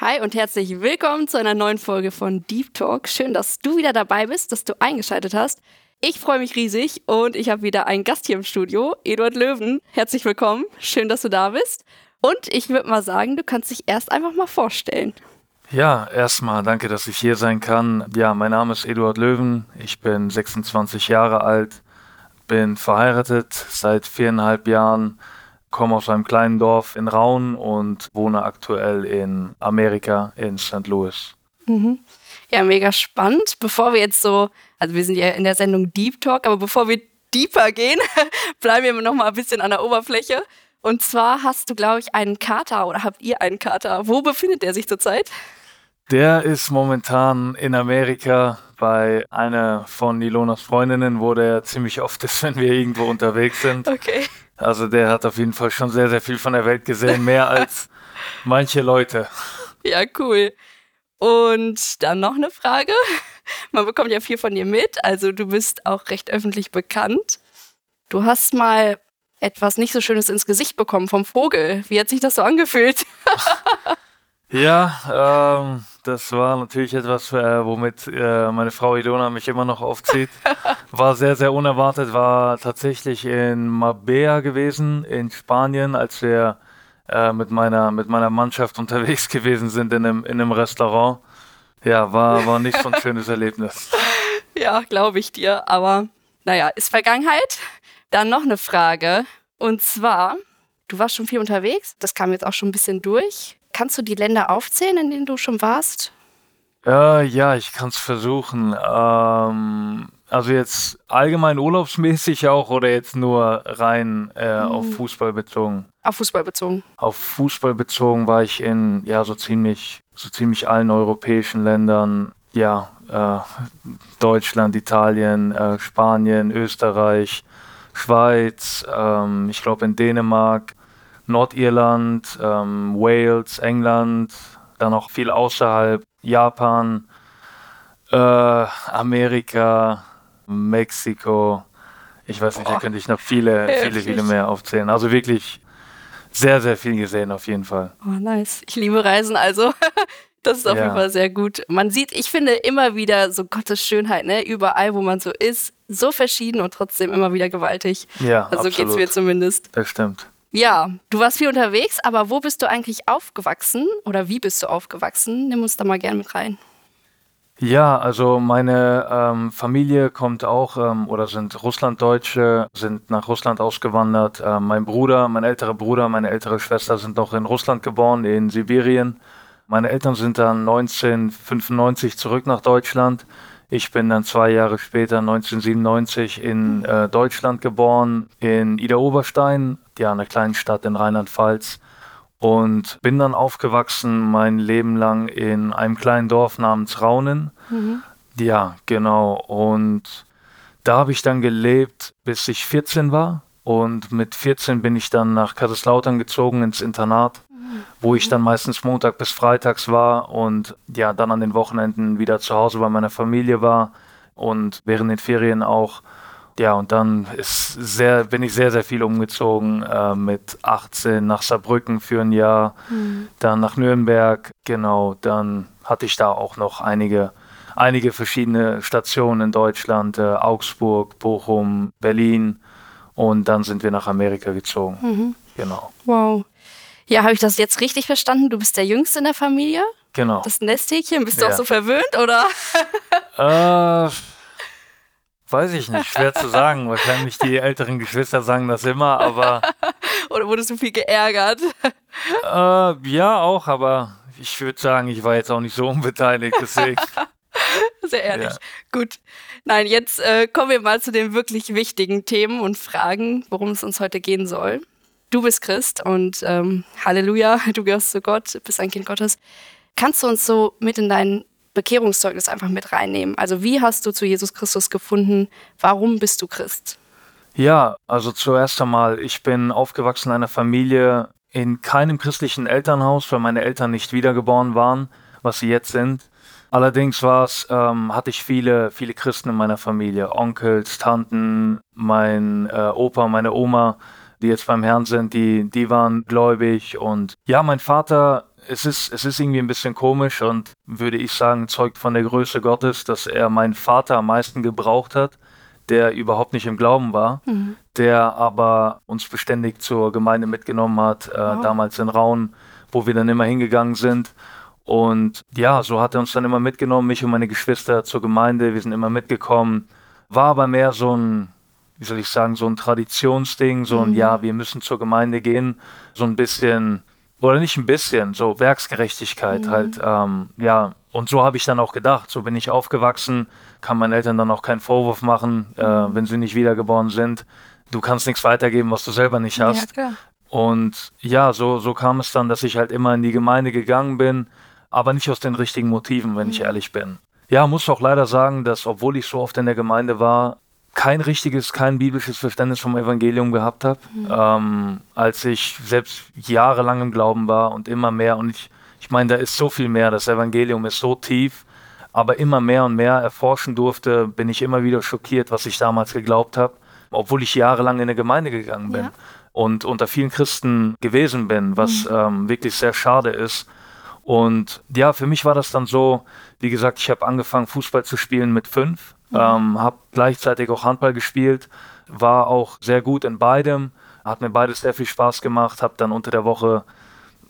Hi und herzlich willkommen zu einer neuen Folge von Deep Talk. Schön, dass du wieder dabei bist, dass du eingeschaltet hast. Ich freue mich riesig und ich habe wieder einen Gast hier im Studio, Eduard Löwen. Herzlich willkommen. Schön, dass du da bist. Und ich würde mal sagen, du kannst dich erst einfach mal vorstellen. Ja, erstmal danke, dass ich hier sein kann. Ja, mein Name ist Eduard Löwen. Ich bin 26 Jahre alt, bin verheiratet seit viereinhalb Jahren komme aus einem kleinen Dorf in Raun und wohne aktuell in Amerika, in St. Louis. Mhm. Ja, mega spannend. Bevor wir jetzt so, also wir sind ja in der Sendung Deep Talk, aber bevor wir deeper gehen, bleiben wir noch mal ein bisschen an der Oberfläche. Und zwar hast du, glaube ich, einen Kater oder habt ihr einen Kater? Wo befindet der sich zurzeit? Der ist momentan in Amerika bei einer von Ilonas Freundinnen, wo der ziemlich oft ist, wenn wir irgendwo unterwegs sind. Okay. Also der hat auf jeden Fall schon sehr, sehr viel von der Welt gesehen, mehr als manche Leute. Ja, cool. Und dann noch eine Frage. Man bekommt ja viel von dir mit, also du bist auch recht öffentlich bekannt. Du hast mal etwas nicht so Schönes ins Gesicht bekommen vom Vogel. Wie hat sich das so angefühlt? ja, ähm, das war natürlich etwas, äh, womit äh, meine Frau Ilona mich immer noch aufzieht. War sehr, sehr unerwartet, war tatsächlich in Mabea gewesen, in Spanien, als wir äh, mit, meiner, mit meiner Mannschaft unterwegs gewesen sind in einem, in einem Restaurant. Ja, war, war nicht so ein schönes Erlebnis. Ja, glaube ich dir. Aber naja, ist Vergangenheit. Dann noch eine Frage. Und zwar, du warst schon viel unterwegs. Das kam jetzt auch schon ein bisschen durch. Kannst du die Länder aufzählen, in denen du schon warst? Äh, ja, ich kann es versuchen. Ähm, also jetzt allgemein urlaubsmäßig auch oder jetzt nur rein äh, hm. auf Fußball bezogen? Auf Fußball bezogen. Auf Fußball bezogen war ich in ja so ziemlich so ziemlich allen europäischen Ländern. Ja, äh, Deutschland, Italien, äh, Spanien, Österreich, Schweiz. Ähm, ich glaube in Dänemark. Nordirland, ähm, Wales, England, dann auch viel außerhalb, Japan, äh, Amerika, Mexiko. Ich weiß nicht, Boah. da könnte ich noch viele, viele, viele mehr aufzählen. Also wirklich sehr, sehr viel gesehen auf jeden Fall. Oh, nice. Ich liebe Reisen, also das ist auf ja. jeden Fall sehr gut. Man sieht, ich finde immer wieder so Gottes Schönheit, ne? Überall, wo man so ist, so verschieden und trotzdem immer wieder gewaltig. Ja, also geht es mir zumindest. Das stimmt. Ja, du warst viel unterwegs, aber wo bist du eigentlich aufgewachsen oder wie bist du aufgewachsen? Nimm uns da mal gern mit rein. Ja, also meine ähm, Familie kommt auch ähm, oder sind Russlanddeutsche, sind nach Russland ausgewandert. Ähm, mein Bruder, mein älterer Bruder, meine ältere Schwester sind noch in Russland geboren, in Sibirien. Meine Eltern sind dann 1995 zurück nach Deutschland. Ich bin dann zwei Jahre später, 1997, in äh, Deutschland geboren, in Ida Oberstein, ja, einer kleinen Stadt in Rheinland-Pfalz. Und bin dann aufgewachsen mein Leben lang in einem kleinen Dorf namens Raunen. Mhm. Ja, genau. Und da habe ich dann gelebt, bis ich 14 war. Und mit 14 bin ich dann nach Kaiserslautern gezogen ins Internat wo ich dann meistens Montag bis Freitags war und ja, dann an den Wochenenden wieder zu Hause bei meiner Familie war und während den Ferien auch. Ja, und dann ist sehr, bin ich sehr, sehr viel umgezogen. Äh, mit 18 nach Saarbrücken für ein Jahr, mhm. dann nach Nürnberg, genau. Dann hatte ich da auch noch einige, einige verschiedene Stationen in Deutschland, äh, Augsburg, Bochum, Berlin. Und dann sind wir nach Amerika gezogen. Mhm. Genau. Wow. Ja, habe ich das jetzt richtig verstanden? Du bist der Jüngste in der Familie? Genau. Das Nesthäkchen? Bist du auch so verwöhnt, oder? Äh, weiß ich nicht, schwer zu sagen. Wahrscheinlich die älteren Geschwister sagen das immer, aber. oder wurdest du viel geärgert? Äh, ja, auch, aber ich würde sagen, ich war jetzt auch nicht so unbeteiligt, deswegen. Sehr ehrlich. Ja. Gut. Nein, jetzt äh, kommen wir mal zu den wirklich wichtigen Themen und Fragen, worum es uns heute gehen soll du bist Christ und ähm, Halleluja, du gehörst zu Gott, bist ein Kind Gottes. Kannst du uns so mit in deinen Bekehrungszeugnis einfach mit reinnehmen. Also wie hast du zu Jesus Christus gefunden? Warum bist du Christ? Ja, also zuerst einmal, ich bin aufgewachsen in einer Familie in keinem christlichen Elternhaus, weil meine Eltern nicht wiedergeboren waren, was sie jetzt sind. Allerdings war es, ähm, hatte ich viele, viele Christen in meiner Familie, Onkels, Tanten, mein äh, Opa, meine Oma, die jetzt beim Herrn sind, die, die waren gläubig und ja, mein Vater es ist, es ist irgendwie ein bisschen komisch und würde ich sagen, zeugt von der Größe Gottes, dass er meinen Vater am meisten gebraucht hat, der überhaupt nicht im Glauben war, mhm. der aber uns beständig zur Gemeinde mitgenommen hat, äh, wow. damals in Raun, wo wir dann immer hingegangen sind. Und ja, so hat er uns dann immer mitgenommen, mich und meine Geschwister zur Gemeinde. Wir sind immer mitgekommen. War aber mehr so ein, wie soll ich sagen, so ein Traditionsding, so ein, mhm. ja, wir müssen zur Gemeinde gehen. So ein bisschen, oder nicht ein bisschen, so Werksgerechtigkeit mhm. halt. Ähm, ja, und so habe ich dann auch gedacht. So bin ich aufgewachsen, kann meinen Eltern dann auch keinen Vorwurf machen, äh, mhm. wenn sie nicht wiedergeboren sind. Du kannst nichts weitergeben, was du selber nicht hast. Ja, und ja, so, so kam es dann, dass ich halt immer in die Gemeinde gegangen bin, aber nicht aus den richtigen Motiven, wenn mhm. ich ehrlich bin. Ja, muss auch leider sagen, dass obwohl ich so oft in der Gemeinde war, kein richtiges, kein biblisches Verständnis vom Evangelium gehabt habe, mhm. ähm, als ich selbst jahrelang im Glauben war und immer mehr. Und ich, ich meine, da ist so viel mehr. Das Evangelium ist so tief, aber immer mehr und mehr erforschen durfte, bin ich immer wieder schockiert, was ich damals geglaubt habe, obwohl ich jahrelang in eine Gemeinde gegangen bin ja. und unter vielen Christen gewesen bin, was mhm. ähm, wirklich sehr schade ist. Und ja, für mich war das dann so, wie gesagt, ich habe angefangen, Fußball zu spielen mit fünf Mhm. Ähm, habe gleichzeitig auch Handball gespielt, war auch sehr gut in beidem, hat mir beides sehr viel Spaß gemacht, habe dann unter der Woche,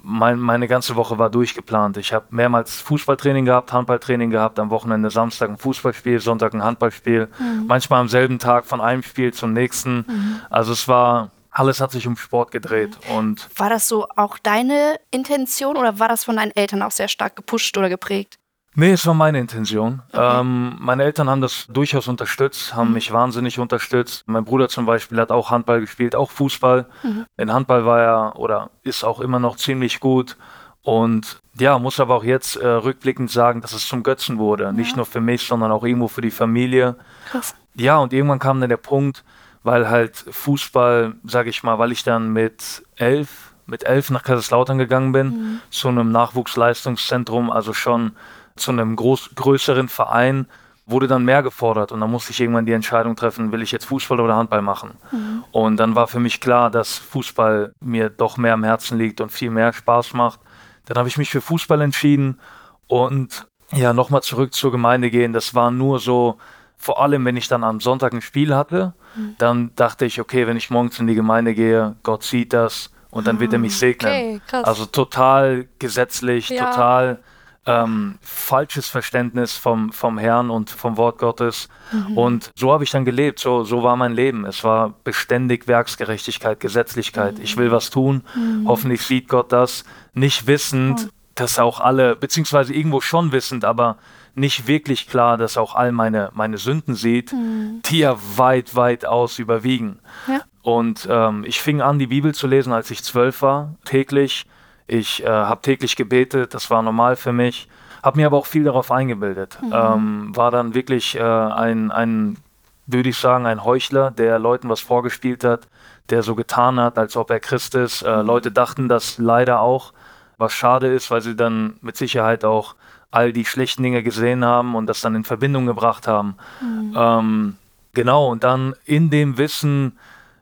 mein, meine ganze Woche war durchgeplant. Ich habe mehrmals Fußballtraining gehabt, Handballtraining gehabt, am Wochenende Samstag ein Fußballspiel, Sonntag ein Handballspiel, mhm. manchmal am selben Tag von einem Spiel zum nächsten. Mhm. Also es war, alles hat sich um Sport gedreht. Und war das so auch deine Intention oder war das von deinen Eltern auch sehr stark gepusht oder geprägt? Nee, es war meine Intention. Okay. Ähm, meine Eltern haben das durchaus unterstützt, haben mhm. mich wahnsinnig unterstützt. Mein Bruder zum Beispiel hat auch Handball gespielt, auch Fußball. Mhm. In Handball war er oder ist auch immer noch ziemlich gut. Und ja, muss aber auch jetzt äh, rückblickend sagen, dass es zum Götzen wurde. Ja. Nicht nur für mich, sondern auch irgendwo für die Familie. Krass. Ja, und irgendwann kam dann der Punkt, weil halt Fußball, sage ich mal, weil ich dann mit elf, mit elf nach Kaiserslautern gegangen bin, mhm. zu einem Nachwuchsleistungszentrum, also schon zu einem groß, größeren Verein wurde dann mehr gefordert und dann musste ich irgendwann die Entscheidung treffen, will ich jetzt Fußball oder Handball machen. Mhm. Und dann war für mich klar, dass Fußball mir doch mehr am Herzen liegt und viel mehr Spaß macht. Dann habe ich mich für Fußball entschieden und ja, nochmal zurück zur Gemeinde gehen. Das war nur so, vor allem wenn ich dann am Sonntag ein Spiel hatte, mhm. dann dachte ich, okay, wenn ich morgens in die Gemeinde gehe, Gott sieht das und dann wird er mich ah, segnen. Okay, also total gesetzlich, ja. total ähm, falsches Verständnis vom, vom Herrn und vom Wort Gottes. Mhm. Und so habe ich dann gelebt, so, so war mein Leben. Es war beständig Werksgerechtigkeit, Gesetzlichkeit. Mhm. Ich will was tun, mhm. hoffentlich sieht Gott das, nicht wissend, dass auch alle, beziehungsweise irgendwo schon wissend, aber nicht wirklich klar, dass auch all meine, meine Sünden sieht, mhm. die ja weit, weit aus überwiegen. Ja. Und ähm, ich fing an, die Bibel zu lesen, als ich zwölf war, täglich. Ich äh, habe täglich gebetet, das war normal für mich, habe mir aber auch viel darauf eingebildet. Mhm. Ähm, war dann wirklich äh, ein, ein, würde ich sagen, ein Heuchler, der Leuten was vorgespielt hat, der so getan hat, als ob er Christ ist. Äh, mhm. Leute dachten das leider auch, was schade ist, weil sie dann mit Sicherheit auch all die schlechten Dinge gesehen haben und das dann in Verbindung gebracht haben. Mhm. Ähm, genau, und dann in dem Wissen,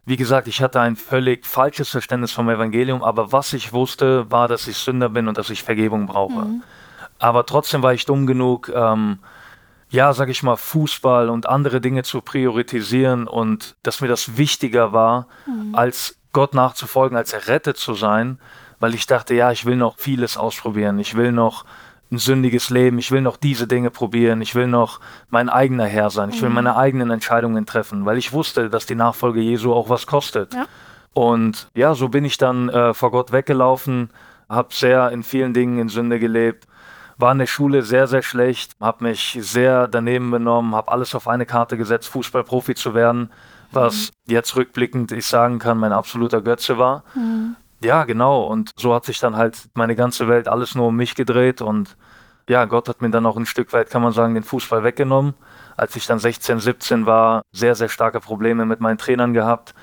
wie gesagt, ich hatte ein völlig falsches Verständnis vom Evangelium, aber was ich wusste, war, dass ich Sünder bin und dass ich Vergebung brauche. Mhm. Aber trotzdem war ich dumm genug, ähm, ja, sag ich mal, Fußball und andere Dinge zu priorisieren und dass mir das wichtiger war, mhm. als Gott nachzufolgen, als errettet zu sein, weil ich dachte, ja, ich will noch vieles ausprobieren, ich will noch ein sündiges Leben, ich will noch diese Dinge probieren, ich will noch mein eigener Herr sein, ich will mhm. meine eigenen Entscheidungen treffen, weil ich wusste, dass die Nachfolge Jesu auch was kostet. Ja. Und ja, so bin ich dann äh, vor Gott weggelaufen, habe sehr in vielen Dingen in Sünde gelebt, war in der Schule sehr, sehr schlecht, habe mich sehr daneben benommen, habe alles auf eine Karte gesetzt, Fußballprofi zu werden, was mhm. jetzt rückblickend ich sagen kann, mein absoluter Götze war. Mhm. Ja, genau. Und so hat sich dann halt meine ganze Welt alles nur um mich gedreht und ja, Gott hat mir dann auch ein Stück weit, kann man sagen, den Fußball weggenommen. Als ich dann 16, 17 war, sehr, sehr starke Probleme mit meinen Trainern gehabt,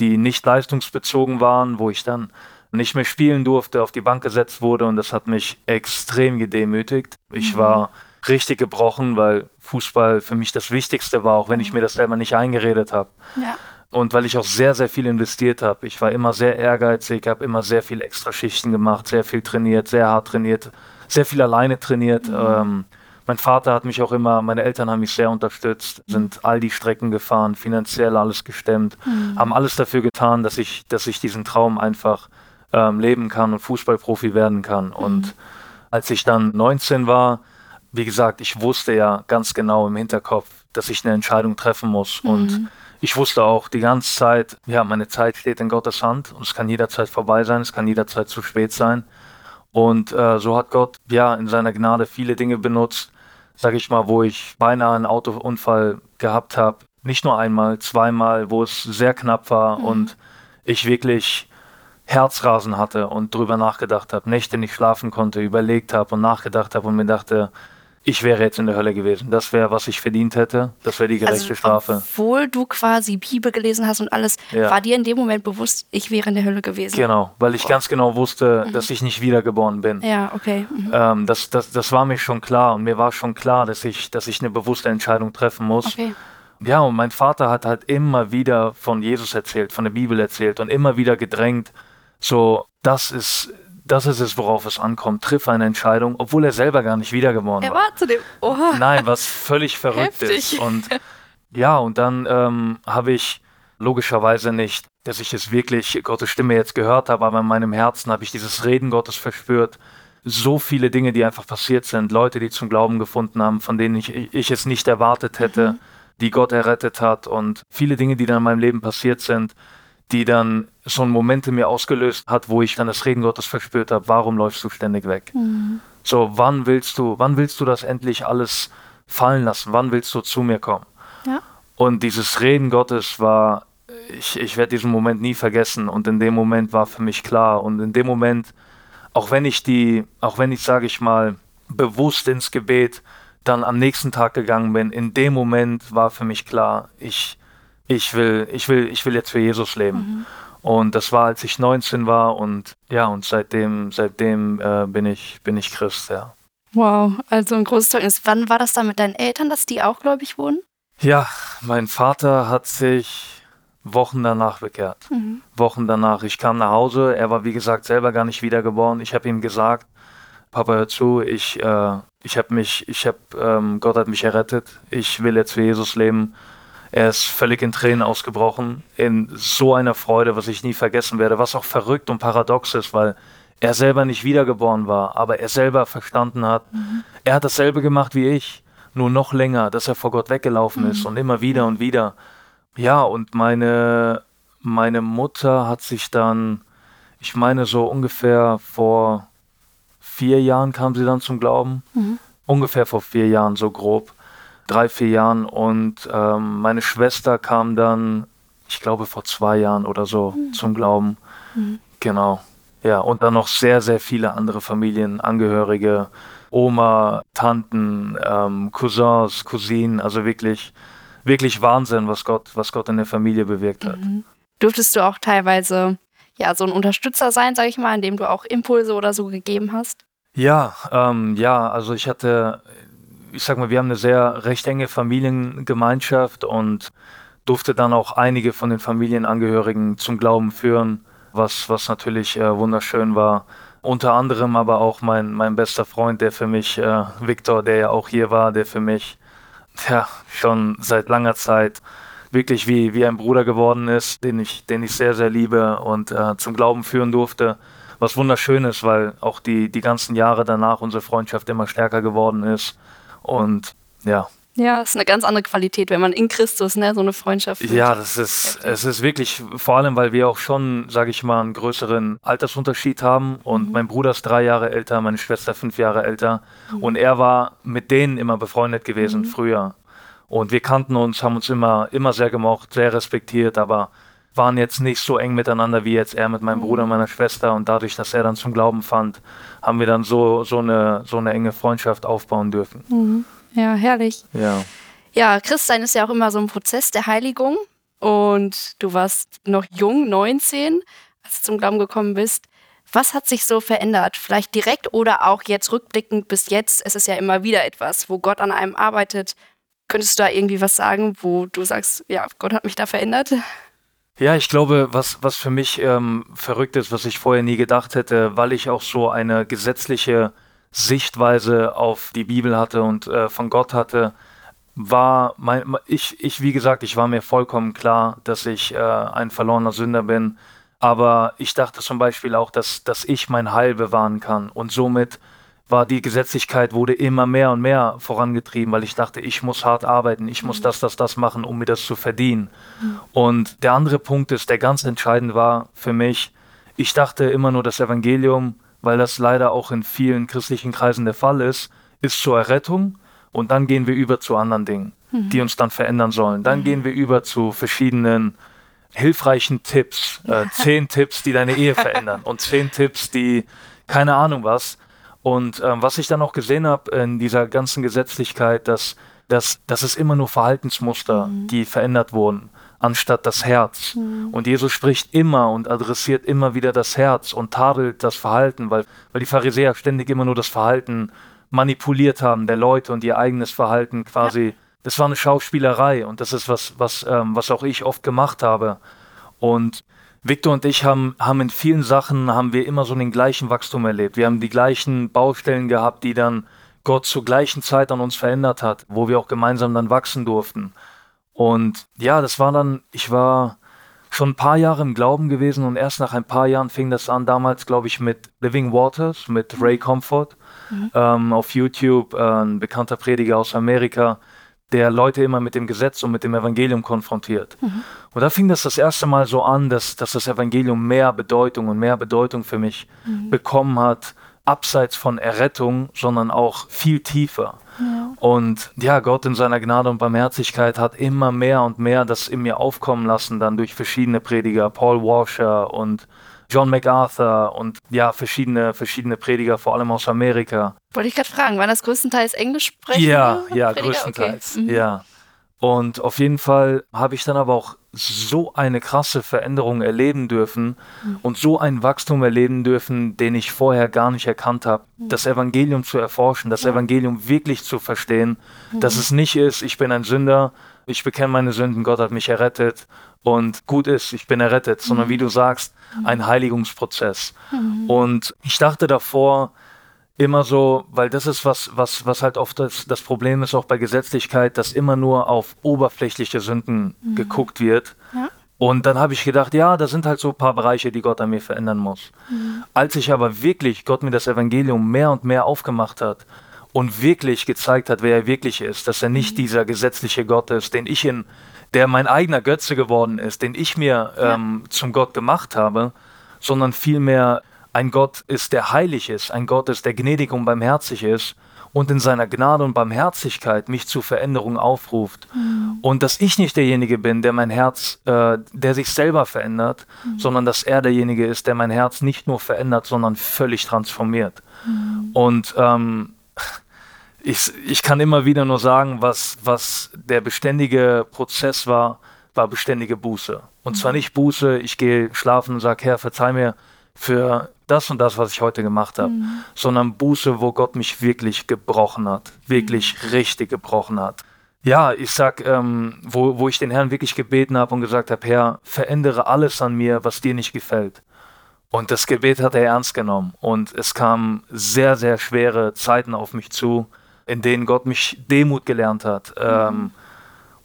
die nicht leistungsbezogen waren, wo ich dann nicht mehr spielen durfte, auf die Bank gesetzt wurde und das hat mich extrem gedemütigt. Ich mhm. war richtig gebrochen, weil Fußball für mich das Wichtigste war, auch wenn ich mir das selber nicht eingeredet habe. Ja. Und weil ich auch sehr, sehr viel investiert habe. Ich war immer sehr ehrgeizig, habe immer sehr viel Extraschichten gemacht, sehr viel trainiert, sehr hart trainiert, sehr viel alleine trainiert. Mhm. Ähm, mein Vater hat mich auch immer, meine Eltern haben mich sehr unterstützt, sind all die Strecken gefahren, finanziell alles gestemmt, mhm. haben alles dafür getan, dass ich, dass ich diesen Traum einfach ähm, leben kann und Fußballprofi werden kann. Mhm. Und als ich dann 19 war, wie gesagt, ich wusste ja ganz genau im Hinterkopf, dass ich eine Entscheidung treffen muss. Mhm. Und ich wusste auch die ganze Zeit, ja, meine Zeit steht in Gottes Hand und es kann jederzeit vorbei sein, es kann jederzeit zu spät sein. Und äh, so hat Gott ja in seiner Gnade viele Dinge benutzt, sage ich mal, wo ich beinahe einen Autounfall gehabt habe. Nicht nur einmal, zweimal, wo es sehr knapp war mhm. und ich wirklich Herzrasen hatte und drüber nachgedacht habe, Nächte nicht schlafen konnte, überlegt habe und nachgedacht habe und mir dachte, ich wäre jetzt in der Hölle gewesen. Das wäre, was ich verdient hätte. Das wäre die gerechte also, Strafe. Obwohl du quasi Bibel gelesen hast und alles, ja. war dir in dem Moment bewusst, ich wäre in der Hölle gewesen. Genau, weil ich Boah. ganz genau wusste, mhm. dass ich nicht wiedergeboren bin. Ja, okay. Mhm. Ähm, das, das, das war mir schon klar und mir war schon klar, dass ich, dass ich eine bewusste Entscheidung treffen muss. Okay. Ja, und mein Vater hat halt immer wieder von Jesus erzählt, von der Bibel erzählt und immer wieder gedrängt, so, das ist das ist es, worauf es ankommt. Triff eine Entscheidung, obwohl er selber gar nicht wiedergeboren war. Er war zu dem. Oha. Nein, was völlig verrückt Heftig. ist. Und ja, und dann ähm, habe ich logischerweise nicht, dass ich es wirklich Gottes Stimme jetzt gehört habe, aber in meinem Herzen habe ich dieses Reden Gottes verspürt. So viele Dinge, die einfach passiert sind, Leute, die zum Glauben gefunden haben, von denen ich, ich es nicht erwartet hätte, mhm. die Gott errettet hat und viele Dinge, die dann in meinem Leben passiert sind die dann so ein Moment in mir ausgelöst hat, wo ich dann das Reden Gottes verspürt habe, warum läufst du ständig weg? Mhm. So, wann willst du, wann willst du das endlich alles fallen lassen? Wann willst du zu mir kommen? Ja. Und dieses Reden Gottes war, ich, ich werde diesen Moment nie vergessen. Und in dem Moment war für mich klar. Und in dem Moment, auch wenn ich die, auch wenn ich, sage ich mal, bewusst ins Gebet dann am nächsten Tag gegangen bin, in dem Moment war für mich klar, ich, ich will, ich will, ich will jetzt für Jesus leben. Mhm. Und das war, als ich 19 war und ja, und seitdem, seitdem äh, bin ich, bin ich Christ, ja. Wow, also ein großes Zeugnis. Wann war das dann mit deinen Eltern, dass die auch gläubig wurden? Ja, mein Vater hat sich Wochen danach bekehrt. Mhm. Wochen danach. Ich kam nach Hause. Er war, wie gesagt, selber gar nicht wiedergeboren. Ich habe ihm gesagt, Papa, hör zu, ich, äh, ich habe mich, ich habe, ähm, Gott hat mich errettet. Ich will jetzt für Jesus leben. Er ist völlig in Tränen ausgebrochen, in so einer Freude, was ich nie vergessen werde, was auch verrückt und paradox ist, weil er selber nicht wiedergeboren war, aber er selber verstanden hat, mhm. er hat dasselbe gemacht wie ich, nur noch länger, dass er vor Gott weggelaufen mhm. ist und immer wieder und wieder. Ja, und meine, meine Mutter hat sich dann, ich meine so ungefähr vor vier Jahren kam sie dann zum Glauben, mhm. ungefähr vor vier Jahren so grob drei, vier Jahren und ähm, meine Schwester kam dann, ich glaube vor zwei Jahren oder so mhm. zum Glauben. Mhm. Genau. Ja, und dann noch sehr, sehr viele andere Familienangehörige, Oma, Tanten, ähm, Cousins, Cousinen, also wirklich, wirklich Wahnsinn, was Gott, was Gott in der Familie bewirkt hat. Mhm. Durftest du auch teilweise ja so ein Unterstützer sein, sag ich mal, indem du auch Impulse oder so gegeben hast? Ja, ähm, ja, also ich hatte ich sag mal, wir haben eine sehr recht enge Familiengemeinschaft und durfte dann auch einige von den Familienangehörigen zum Glauben führen, was, was natürlich äh, wunderschön war. Unter anderem aber auch mein, mein bester Freund, der für mich, äh, Viktor, der ja auch hier war, der für mich ja, schon seit langer Zeit wirklich wie, wie ein Bruder geworden ist, den ich, den ich sehr, sehr liebe und äh, zum Glauben führen durfte. Was wunderschön ist, weil auch die, die ganzen Jahre danach unsere Freundschaft immer stärker geworden ist. Und ja. Ja, ist eine ganz andere Qualität, wenn man in Christus, ne, so eine Freundschaft. Ja, das ist, es ist wirklich, vor allem, weil wir auch schon, sage ich mal, einen größeren Altersunterschied haben. Und mhm. mein Bruder ist drei Jahre älter, meine Schwester fünf Jahre älter. Mhm. Und er war mit denen immer befreundet gewesen mhm. früher. Und wir kannten uns, haben uns immer, immer sehr gemocht, sehr respektiert, aber waren jetzt nicht so eng miteinander wie jetzt er mit meinem Bruder und meiner Schwester. Und dadurch, dass er dann zum Glauben fand, haben wir dann so, so, eine, so eine enge Freundschaft aufbauen dürfen. Mhm. Ja, herrlich. Ja. Ja, Christsein ist ja auch immer so ein Prozess der Heiligung. Und du warst noch jung, 19, als du zum Glauben gekommen bist. Was hat sich so verändert? Vielleicht direkt oder auch jetzt rückblickend bis jetzt. Es ist ja immer wieder etwas, wo Gott an einem arbeitet. Könntest du da irgendwie was sagen, wo du sagst, ja, Gott hat mich da verändert? Ja, ich glaube, was, was für mich ähm, verrückt ist, was ich vorher nie gedacht hätte, weil ich auch so eine gesetzliche Sichtweise auf die Bibel hatte und äh, von Gott hatte, war mein, ich, ich, wie gesagt, ich war mir vollkommen klar, dass ich äh, ein verlorener Sünder bin. Aber ich dachte zum Beispiel auch, dass, dass ich mein Heil bewahren kann. Und somit war die Gesetzlichkeit wurde immer mehr und mehr vorangetrieben, weil ich dachte, ich muss hart arbeiten, ich muss mhm. das, das, das machen, um mir das zu verdienen. Mhm. Und der andere Punkt ist, der ganz entscheidend war für mich, ich dachte immer nur, das Evangelium, weil das leider auch in vielen christlichen Kreisen der Fall ist, ist zur Errettung und dann gehen wir über zu anderen Dingen, mhm. die uns dann verändern sollen. Dann mhm. gehen wir über zu verschiedenen hilfreichen Tipps, äh, zehn Tipps, die deine Ehe verändern und zehn Tipps, die keine Ahnung was. Und ähm, was ich dann auch gesehen habe in dieser ganzen Gesetzlichkeit, dass, dass, dass es immer nur Verhaltensmuster, mhm. die verändert wurden, anstatt das Herz. Mhm. Und Jesus spricht immer und adressiert immer wieder das Herz und tadelt das Verhalten, weil, weil die Pharisäer ständig immer nur das Verhalten manipuliert haben der Leute und ihr eigenes Verhalten quasi. Ja. Das war eine Schauspielerei und das ist was, was, ähm, was auch ich oft gemacht habe. Und Victor und ich haben, haben in vielen Sachen, haben wir immer so den gleichen Wachstum erlebt. Wir haben die gleichen Baustellen gehabt, die dann Gott zur gleichen Zeit an uns verändert hat, wo wir auch gemeinsam dann wachsen durften. Und ja, das war dann, ich war schon ein paar Jahre im Glauben gewesen und erst nach ein paar Jahren fing das an, damals glaube ich mit Living Waters, mit Ray Comfort mhm. ähm, auf YouTube, äh, ein bekannter Prediger aus Amerika, der Leute immer mit dem Gesetz und mit dem Evangelium konfrontiert. Mhm. Und da fing das das erste Mal so an, dass, dass das Evangelium mehr Bedeutung und mehr Bedeutung für mich mhm. bekommen hat, abseits von Errettung, sondern auch viel tiefer. Ja. Und ja, Gott in seiner Gnade und Barmherzigkeit hat immer mehr und mehr das in mir aufkommen lassen, dann durch verschiedene Prediger, Paul Washer und John MacArthur und ja, verschiedene, verschiedene Prediger, vor allem aus Amerika. Wollte ich gerade fragen, waren das größtenteils Englisch sprechen? Ja, ja, Prediger? größtenteils. Okay. Mhm. Ja. Und auf jeden Fall habe ich dann aber auch so eine krasse Veränderung erleben dürfen mhm. und so ein Wachstum erleben dürfen, den ich vorher gar nicht erkannt habe. Mhm. Das Evangelium zu erforschen, das ja. Evangelium wirklich zu verstehen, mhm. dass es nicht ist, ich bin ein Sünder, ich bekenne meine Sünden, Gott hat mich errettet und gut ist, ich bin errettet, sondern wie du sagst, ein Heiligungsprozess. Mhm. Und ich dachte davor immer so, weil das ist was, was, was halt oft das, das Problem ist auch bei Gesetzlichkeit, dass immer nur auf oberflächliche Sünden mhm. geguckt wird. Ja. Und dann habe ich gedacht, ja, da sind halt so ein paar Bereiche, die Gott an mir verändern muss. Mhm. Als ich aber wirklich Gott mir das Evangelium mehr und mehr aufgemacht hat und wirklich gezeigt hat, wer er wirklich ist, dass er nicht mhm. dieser gesetzliche Gott ist, den ich in der mein eigener Götze geworden ist, den ich mir ähm, ja. zum Gott gemacht habe, sondern vielmehr ein Gott ist, der heilig ist, ein Gott ist, der gnädig und barmherzig ist und in seiner Gnade und Barmherzigkeit mich zu Veränderung aufruft. Mhm. Und dass ich nicht derjenige bin, der mein Herz, äh, der sich selber verändert, mhm. sondern dass er derjenige ist, der mein Herz nicht nur verändert, sondern völlig transformiert. Mhm. Und ähm, ich, ich kann immer wieder nur sagen, was, was der beständige Prozess war, war beständige Buße. Und mhm. zwar nicht Buße, ich gehe schlafen und sage, Herr, verzeih mir für das und das, was ich heute gemacht habe, mhm. sondern Buße, wo Gott mich wirklich gebrochen hat, wirklich mhm. richtig gebrochen hat. Ja, ich sag, ähm, wo, wo ich den Herrn wirklich gebeten habe und gesagt habe, Herr, verändere alles an mir, was dir nicht gefällt. Und das Gebet hat er ernst genommen. Und es kamen sehr, sehr schwere Zeiten auf mich zu, in denen Gott mich Demut gelernt hat. Mhm. Ähm,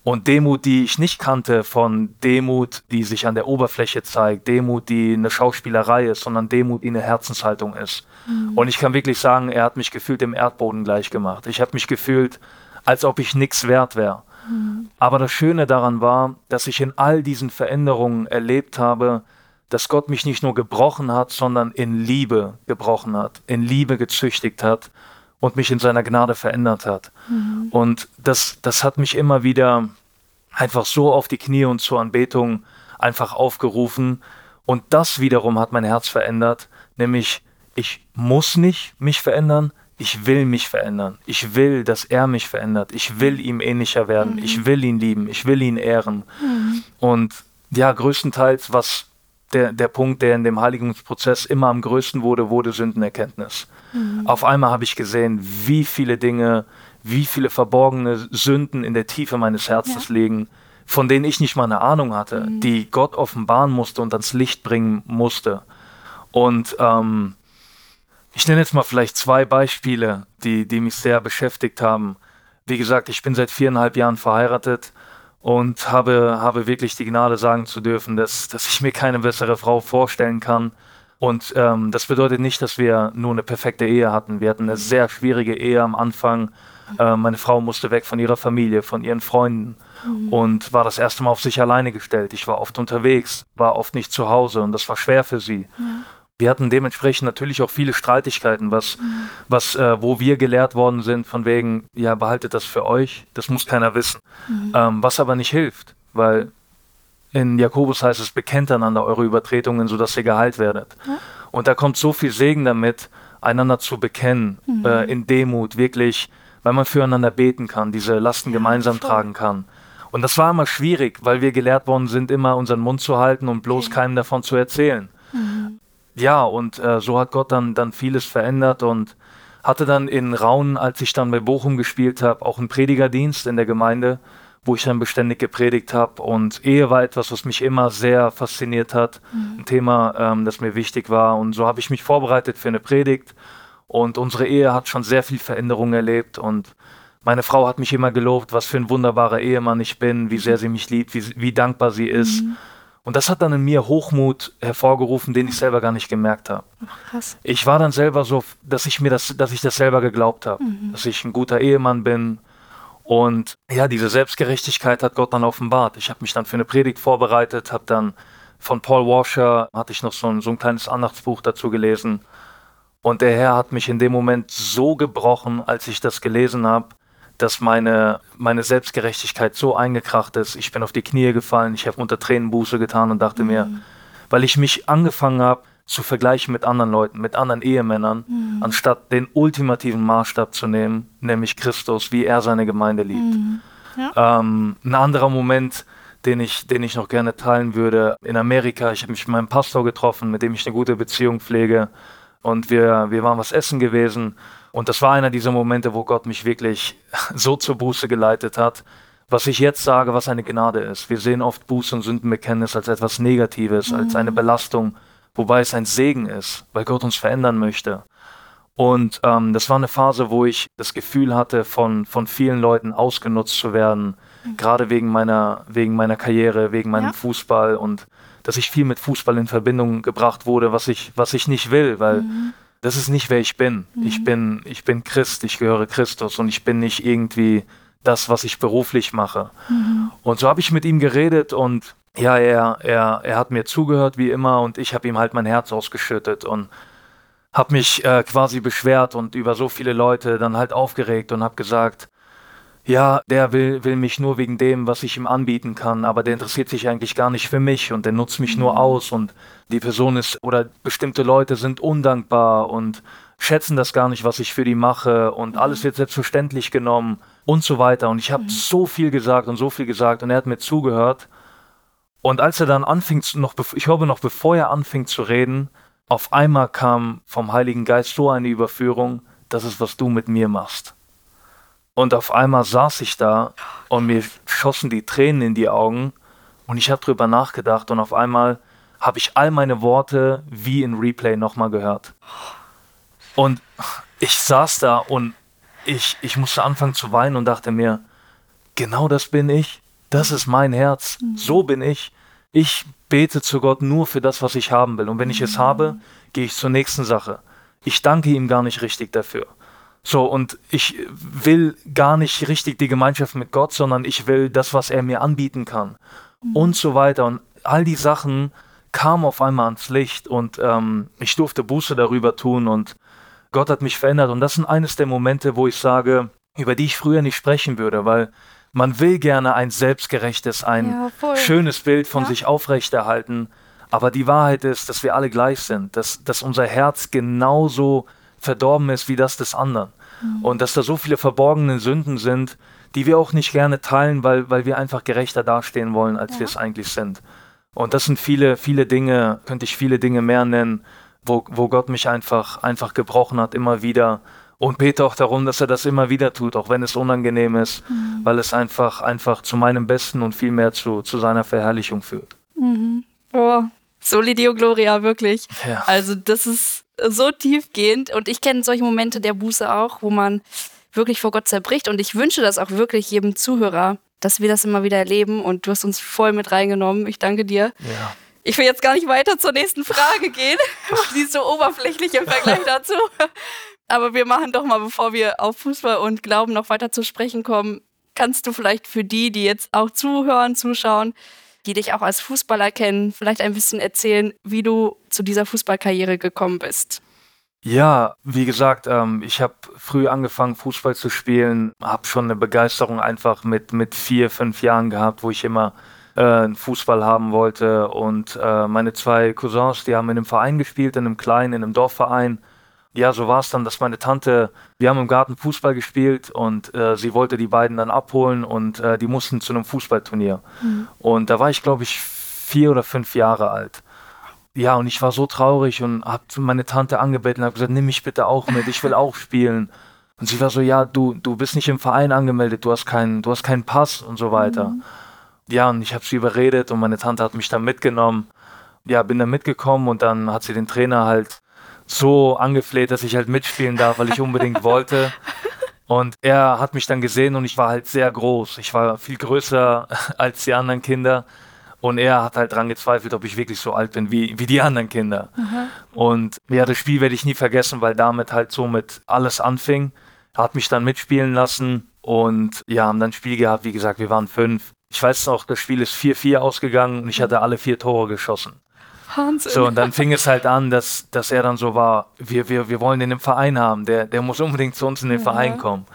und Demut, die ich nicht kannte, von Demut, die sich an der Oberfläche zeigt, Demut, die eine Schauspielerei ist, sondern Demut, die eine Herzenshaltung ist. Mhm. Und ich kann wirklich sagen, er hat mich gefühlt dem Erdboden gleich gemacht. Ich habe mich gefühlt, als ob ich nichts wert wäre. Mhm. Aber das Schöne daran war, dass ich in all diesen Veränderungen erlebt habe, dass Gott mich nicht nur gebrochen hat, sondern in Liebe gebrochen hat, in Liebe gezüchtigt hat und mich in seiner Gnade verändert hat. Mhm. Und das, das hat mich immer wieder einfach so auf die Knie und zur Anbetung einfach aufgerufen. Und das wiederum hat mein Herz verändert, nämlich ich muss nicht mich verändern, ich will mich verändern. Ich will, dass er mich verändert. Ich will ihm ähnlicher werden. Mhm. Ich will ihn lieben. Ich will ihn ehren. Mhm. Und ja, größtenteils, was der, der Punkt, der in dem Heiligungsprozess immer am größten wurde, wurde Sündenerkenntnis. Mhm. Auf einmal habe ich gesehen, wie viele Dinge, wie viele verborgene Sünden in der Tiefe meines Herzens ja. liegen, von denen ich nicht mal eine Ahnung hatte, mhm. die Gott offenbaren musste und ans Licht bringen musste. Und ähm, ich nenne jetzt mal vielleicht zwei Beispiele, die, die mich sehr beschäftigt haben. Wie gesagt, ich bin seit viereinhalb Jahren verheiratet und habe, habe wirklich die Gnade sagen zu dürfen, dass, dass ich mir keine bessere Frau vorstellen kann. Und ähm, das bedeutet nicht, dass wir nur eine perfekte Ehe hatten. Wir hatten eine sehr schwierige Ehe am Anfang. Äh, meine Frau musste weg von ihrer Familie, von ihren Freunden mhm. und war das erste Mal auf sich alleine gestellt. Ich war oft unterwegs, war oft nicht zu Hause und das war schwer für sie. Ja. Wir hatten dementsprechend natürlich auch viele Streitigkeiten, was, mhm. was, äh, wo wir gelehrt worden sind, von wegen, ja, behaltet das für euch, das muss keiner wissen. Mhm. Ähm, was aber nicht hilft, weil in Jakobus heißt es, bekennt einander eure Übertretungen, sodass ihr geheilt werdet. Ja. Und da kommt so viel Segen damit, einander zu bekennen, mhm. äh, in Demut, wirklich, weil man füreinander beten kann, diese Lasten ja, gemeinsam voll. tragen kann. Und das war immer schwierig, weil wir gelehrt worden sind, immer unseren Mund zu halten und bloß okay. keinem davon zu erzählen. Ja, und äh, so hat Gott dann, dann vieles verändert und hatte dann in Raun, als ich dann bei Bochum gespielt habe, auch einen Predigerdienst in der Gemeinde, wo ich dann beständig gepredigt habe. Und Ehe war etwas, was mich immer sehr fasziniert hat, mhm. ein Thema, ähm, das mir wichtig war. Und so habe ich mich vorbereitet für eine Predigt. Und unsere Ehe hat schon sehr viel Veränderung erlebt. Und meine Frau hat mich immer gelobt, was für ein wunderbarer Ehemann ich bin, wie sehr sie mich liebt, wie, wie dankbar sie ist. Mhm. Und das hat dann in mir Hochmut hervorgerufen, den ich selber gar nicht gemerkt habe. Krass. Ich war dann selber so, dass ich mir das, dass ich das selber geglaubt habe, mhm. dass ich ein guter Ehemann bin. Und ja, diese Selbstgerechtigkeit hat Gott dann offenbart. Ich habe mich dann für eine Predigt vorbereitet, habe dann von Paul Washer, hatte ich noch so ein, so ein kleines Andachtsbuch dazu gelesen. Und der Herr hat mich in dem Moment so gebrochen, als ich das gelesen habe, dass meine, meine Selbstgerechtigkeit so eingekracht ist. Ich bin auf die Knie gefallen, ich habe unter Tränen Buße getan und dachte mhm. mir, weil ich mich angefangen habe zu vergleichen mit anderen Leuten, mit anderen Ehemännern, mhm. anstatt den ultimativen Maßstab zu nehmen, nämlich Christus, wie er seine Gemeinde liebt. Mhm. Ja. Ähm, ein anderer Moment, den ich, den ich noch gerne teilen würde, in Amerika, ich habe mich mit meinem Pastor getroffen, mit dem ich eine gute Beziehung pflege und wir, wir waren was essen gewesen und das war einer dieser Momente, wo Gott mich wirklich so zur Buße geleitet hat. Was ich jetzt sage, was eine Gnade ist. Wir sehen oft Buße und Sündenbekenntnis als etwas Negatives, mhm. als eine Belastung, wobei es ein Segen ist, weil Gott uns verändern möchte. Und ähm, das war eine Phase, wo ich das Gefühl hatte, von, von vielen Leuten ausgenutzt zu werden, mhm. gerade wegen meiner, wegen meiner Karriere, wegen meinem ja. Fußball und dass ich viel mit Fußball in Verbindung gebracht wurde, was ich, was ich nicht will, weil mhm das ist nicht, wer ich bin. Mhm. Ich bin, ich bin Christ, ich gehöre Christus und ich bin nicht irgendwie das, was ich beruflich mache. Mhm. Und so habe ich mit ihm geredet und ja, er, er, er hat mir zugehört wie immer und ich habe ihm halt mein Herz ausgeschüttet und habe mich äh, quasi beschwert und über so viele Leute dann halt aufgeregt und habe gesagt, ja, der will, will mich nur wegen dem, was ich ihm anbieten kann, aber der interessiert sich eigentlich gar nicht für mich und der nutzt mich nur mhm. aus und die Person ist oder bestimmte Leute sind undankbar und schätzen das gar nicht, was ich für die mache und mhm. alles wird selbstverständlich genommen und so weiter. Und ich habe mhm. so viel gesagt und so viel gesagt und er hat mir zugehört. Und als er dann anfing, noch, ich glaube noch bevor er anfing zu reden, auf einmal kam vom Heiligen Geist so eine Überführung, das ist, was du mit mir machst. Und auf einmal saß ich da und mir schossen die Tränen in die Augen und ich habe drüber nachgedacht und auf einmal habe ich all meine Worte wie in Replay nochmal gehört. Und ich saß da und ich, ich musste anfangen zu weinen und dachte mir, genau das bin ich, das ist mein Herz, so bin ich. Ich bete zu Gott nur für das, was ich haben will. Und wenn ich es habe, gehe ich zur nächsten Sache. Ich danke ihm gar nicht richtig dafür. So, und ich will gar nicht richtig die Gemeinschaft mit Gott, sondern ich will das, was er mir anbieten kann. Mhm. Und so weiter. Und all die Sachen kamen auf einmal ans Licht und ähm, ich durfte Buße darüber tun und Gott hat mich verändert. Und das sind eines der Momente, wo ich sage, über die ich früher nicht sprechen würde, weil man will gerne ein selbstgerechtes, ein Ja, schönes Bild von Ja. sich aufrechterhalten. Aber die Wahrheit ist, dass wir alle gleich sind, dass, dass unser Herz genauso verdorben ist wie das des anderen. Mhm. Und dass da so viele verborgene Sünden sind, die wir auch nicht gerne teilen, weil, weil wir einfach gerechter dastehen wollen, als Ja. wir es eigentlich sind. Und das sind viele, viele Dinge, könnte ich viele Dinge mehr nennen, wo, wo Gott mich einfach, einfach gebrochen hat, immer wieder. Und bete auch darum, dass er das immer wieder tut, auch wenn es unangenehm ist, weil es einfach, einfach zu meinem Besten und vielmehr zu, zu seiner Verherrlichung führt. Oh, Soli Deo Gloria, wirklich. Ja. Also das ist so tiefgehend und ich kenne solche Momente der Buße auch, wo man wirklich vor Gott zerbricht und ich wünsche das auch wirklich jedem Zuhörer, dass wir das immer wieder erleben und du hast uns voll mit reingenommen. Ich danke dir. Ja. Ich will jetzt gar nicht weiter zur nächsten Frage gehen. Die ist so oberflächlich im Vergleich dazu. Aber wir machen doch mal, bevor wir auf Fußball und Glauben noch weiter zu sprechen kommen, kannst du vielleicht für die, die jetzt auch zuhören, zuschauen, die dich auch als Fußballer kennen, vielleicht ein bisschen erzählen, wie du zu dieser Fußballkarriere gekommen bist. Ja, wie gesagt, ähm, ich habe früh angefangen, Fußball zu spielen, habe schon eine Begeisterung einfach mit, mit vier, fünf Jahren gehabt, wo ich immer äh, einen Fußball haben wollte. Und äh, meine zwei Cousins, die haben in einem Verein gespielt, in einem kleinen, in einem Dorfverein. Ja, so war es dann, dass meine Tante, wir haben im Garten Fußball gespielt und äh, sie wollte die beiden dann abholen und äh, die mussten zu einem Fußballturnier. Und da war ich, glaube ich, vier oder fünf Jahre alt. Ja, und ich war so traurig und habe meine Tante angebeten und habe gesagt, nimm mich bitte auch mit, ich will auch spielen. Und sie war so, ja, du, du bist nicht im Verein angemeldet, du hast keinen, du hast keinen Pass und so weiter. Ja, und ich habe sie überredet und meine Tante hat mich dann mitgenommen. Ja, bin dann mitgekommen und dann hat sie den Trainer halt so angefleht, dass ich halt mitspielen darf, weil ich unbedingt wollte. Und er hat mich dann gesehen und ich war halt sehr groß. Ich war viel größer als die anderen Kinder. Und er hat halt dran gezweifelt, ob ich wirklich so alt bin wie, wie die anderen Kinder. Und ja, das Spiel werde ich nie vergessen, weil damit halt somit alles anfing. Er hat mich dann mitspielen lassen und ja, haben dann ein Spiel gehabt. Wie gesagt, wir waren fünf. Ich weiß noch, das Spiel ist 4-4 ausgegangen und ich hatte alle vier Tore geschossen. Wahnsinn. So, und dann fing es halt an, dass, dass er dann so war, wir, wir, wir wollen den im Verein haben, der, der muss unbedingt zu uns in den Verein kommen.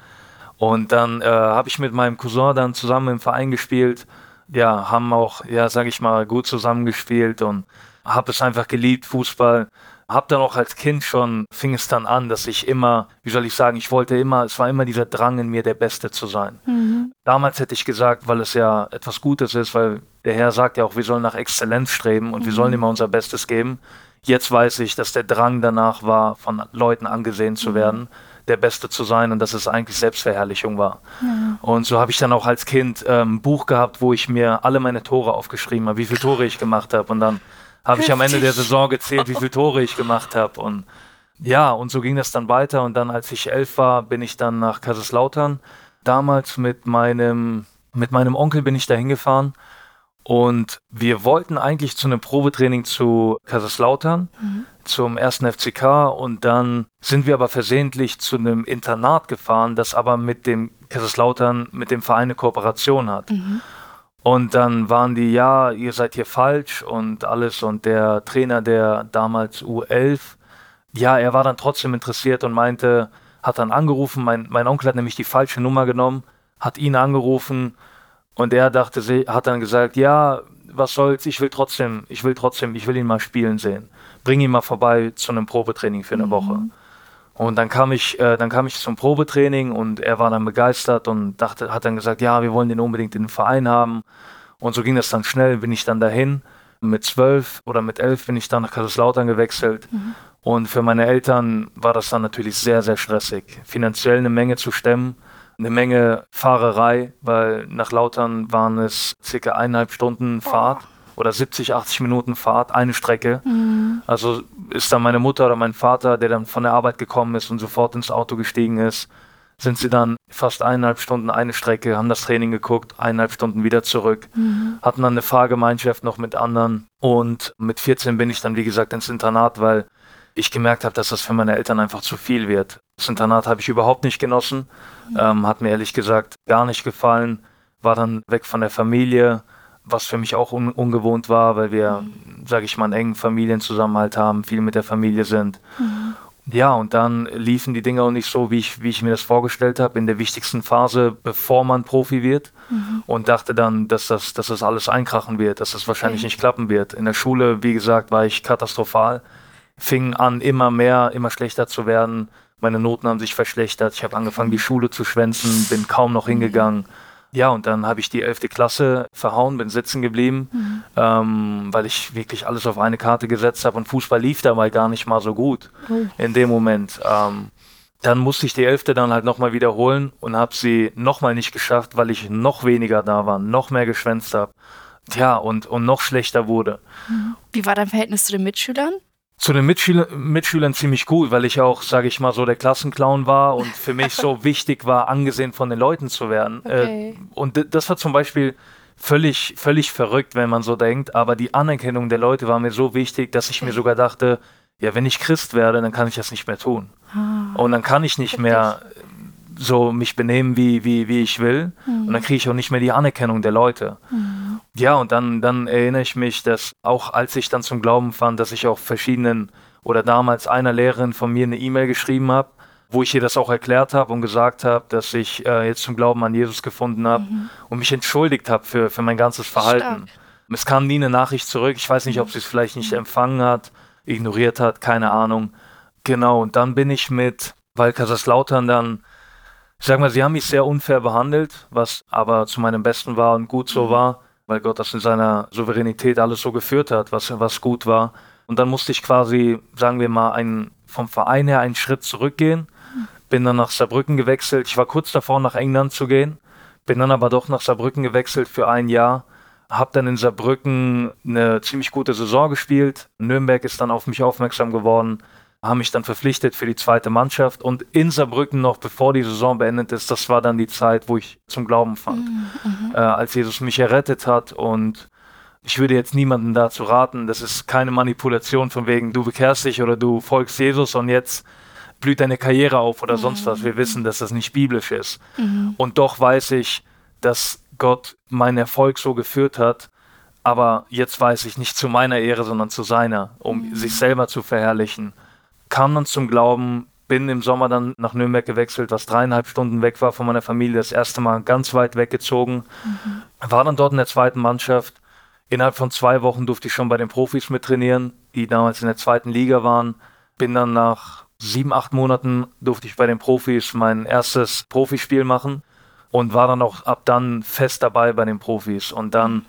Und dann äh, habe ich mit meinem Cousin dann zusammen im Verein gespielt. Ja, haben auch, ja, sag ich mal, gut zusammengespielt und habe es einfach geliebt, Fußball. Hab dann auch als Kind schon, fing es dann an, dass ich immer, wie soll ich sagen, ich wollte immer, es war immer dieser Drang in mir, der Beste zu sein. Damals hätte ich gesagt, weil es ja etwas Gutes ist, weil der Herr sagt ja auch, wir sollen nach Exzellenz streben und wir sollen immer unser Bestes geben. Jetzt weiß ich, dass der Drang danach war, von Leuten angesehen zu werden, der Beste zu sein und dass es eigentlich Selbstverherrlichung war. Und so habe ich dann auch als Kind ähm, ein Buch gehabt, wo ich mir alle meine Tore aufgeschrieben habe, wie viele Tore ich gemacht habe. Und dann habe ich am Ende der Saison gezählt, wie viele Tore ich gemacht habe. Und ja, und so ging das dann weiter. Und dann, als ich elf war, bin ich dann nach Kaiserslautern. Damals mit meinem, mit meinem Onkel bin ich da hingefahren. Und wir wollten eigentlich zu einem Probetraining zu Kaiserslautern, zum ersten FCK. Und dann sind wir aber versehentlich zu einem Internat gefahren, das aber mit dem Kaiserslautern, mit dem Verein eine Kooperation hat. Und dann waren die, ja, ihr seid hier falsch und alles. Und der Trainer, der damals U11, ja, er war dann trotzdem interessiert und meinte, hat dann angerufen, mein, mein Onkel hat nämlich die falsche Nummer genommen, hat ihn angerufen und er dachte, sie- hat dann gesagt, ja, was soll's, ich will trotzdem, ich will trotzdem, ich will ihn mal spielen sehen. Bring ihn mal vorbei zu einem Probetraining für eine Woche. Und dann kam ich, äh, dann kam ich zum Probetraining und er war dann begeistert und dachte, hat dann gesagt, ja, wir wollen den unbedingt in den Verein haben. Und so ging das dann schnell, bin ich dann dahin. Mit zwölf oder mit elf bin ich dann nach Kaiserslautern gewechselt. Und für meine Eltern war das dann natürlich sehr, sehr stressig. Finanziell eine Menge zu stemmen, eine Menge Fahrerei, weil nach Lautern waren es circa eineinhalb Stunden Fahrt oder 70, 80 Minuten Fahrt, eine Strecke. Also ist dann meine Mutter oder mein Vater, der dann von der Arbeit gekommen ist und sofort ins Auto gestiegen ist, sind sie dann fast eineinhalb Stunden eine Strecke, haben das Training geguckt, eineinhalb Stunden wieder zurück, hatten dann eine Fahrgemeinschaft noch mit anderen und mit 14 bin ich dann, wie gesagt, ins Internat, weil ich gemerkt habe, dass das für meine Eltern einfach zu viel wird. Das Internat habe ich überhaupt nicht genossen, ähm, hat mir ehrlich gesagt gar nicht gefallen, war dann weg von der Familie, was für mich auch un ungewohnt war, weil wir, sage ich mal, einen engen Familienzusammenhalt haben, viel mit der Familie sind. Ja, und dann liefen die Dinge auch nicht so, wie ich, wie ich mir das vorgestellt habe, in der wichtigsten Phase, bevor man Profi wird. Mhm. Und dachte dann, dass das, dass das alles einkrachen wird, dass das wahrscheinlich okay. nicht klappen wird. In der Schule, wie gesagt, war ich katastrophal. Fing an, immer mehr, immer schlechter zu werden. Meine Noten haben sich verschlechtert. Ich habe angefangen, die Schule zu schwänzen, bin kaum noch hingegangen. Mhm ja, und dann habe ich die 11. Klasse verhauen, bin sitzen geblieben, mhm. ähm, weil ich wirklich alles auf eine Karte gesetzt habe und Fußball lief dabei gar nicht mal so gut oh. in dem Moment. Ähm, dann musste ich die 11. dann halt nochmal wiederholen und habe sie nochmal nicht geschafft, weil ich noch weniger da war, noch mehr geschwänzt habe. Ja, und, und noch schlechter wurde. Mhm. Wie war dein Verhältnis zu den Mitschülern? Zu den Mitschüler, Mitschülern ziemlich gut, weil ich auch, sage ich mal, so der Klassenclown war und für mich so wichtig war, angesehen von den Leuten zu werden. Äh, okay. Äh, und das war zum Beispiel völlig, völlig verrückt, wenn man so denkt, aber die Anerkennung der Leute war mir so wichtig, dass ich mir sogar dachte, ja, wenn ich Christ werde, dann kann ich das nicht mehr tun. Ah, und dann kann ich nicht mehr so mich benehmen, wie, wie, wie ich will. Mhm. Und dann kriege ich auch nicht mehr die Anerkennung der Leute. Mhm. Ja, und dann, dann erinnere ich mich, dass auch als ich dann zum Glauben fand, dass ich auch verschiedenen oder damals einer Lehrerin von mir eine E-Mail geschrieben habe, wo ich ihr das auch erklärt habe und gesagt habe, dass ich äh, jetzt zum Glauben an Jesus gefunden habe mhm. und mich entschuldigt habe für, für mein ganzes Verhalten. Stark. Es kam nie eine Nachricht zurück. Ich weiß nicht, ob sie es vielleicht nicht empfangen hat, ignoriert hat, keine Ahnung. Genau, und dann bin ich mit, weil Kaiserslautern dann ich sag mal, sie haben mich sehr unfair behandelt, was aber zu meinem Besten war und gut so mhm. war, weil Gott das in seiner Souveränität alles so geführt hat, was, was gut war. Und dann musste ich quasi, sagen wir mal, ein, vom Verein her einen Schritt zurückgehen. Bin dann nach Saarbrücken gewechselt. Ich war kurz davor, nach England zu gehen. Bin dann aber doch nach Saarbrücken gewechselt für ein Jahr. Hab dann in Saarbrücken eine ziemlich gute Saison gespielt. Nürnberg ist dann auf mich aufmerksam geworden haben mich dann verpflichtet für die zweite Mannschaft und in Saarbrücken noch, bevor die Saison beendet ist, das war dann die Zeit, wo ich zum Glauben fand, mhm. mhm. äh, als Jesus mich errettet hat und ich würde jetzt niemanden dazu raten, das ist keine Manipulation von wegen, du bekehrst dich oder du folgst Jesus und jetzt blüht deine Karriere auf oder mhm. sonst was. Wir wissen, dass das nicht biblisch ist. Mhm. Und doch weiß ich, dass Gott meinen Erfolg so geführt hat, aber jetzt weiß ich nicht zu meiner Ehre, sondern zu seiner, um mhm. sich selber zu verherrlichen kam dann zum Glauben, bin im Sommer dann nach Nürnberg gewechselt, was dreieinhalb Stunden weg war von meiner Familie, das erste Mal ganz weit weggezogen. Mhm. War dann dort in der zweiten Mannschaft. Innerhalb von zwei Wochen durfte ich schon bei den Profis mit trainieren, die damals in der zweiten Liga waren. Bin dann nach sieben, acht Monaten durfte ich bei den Profis mein erstes Profispiel machen und war dann auch ab dann fest dabei bei den Profis. Und dann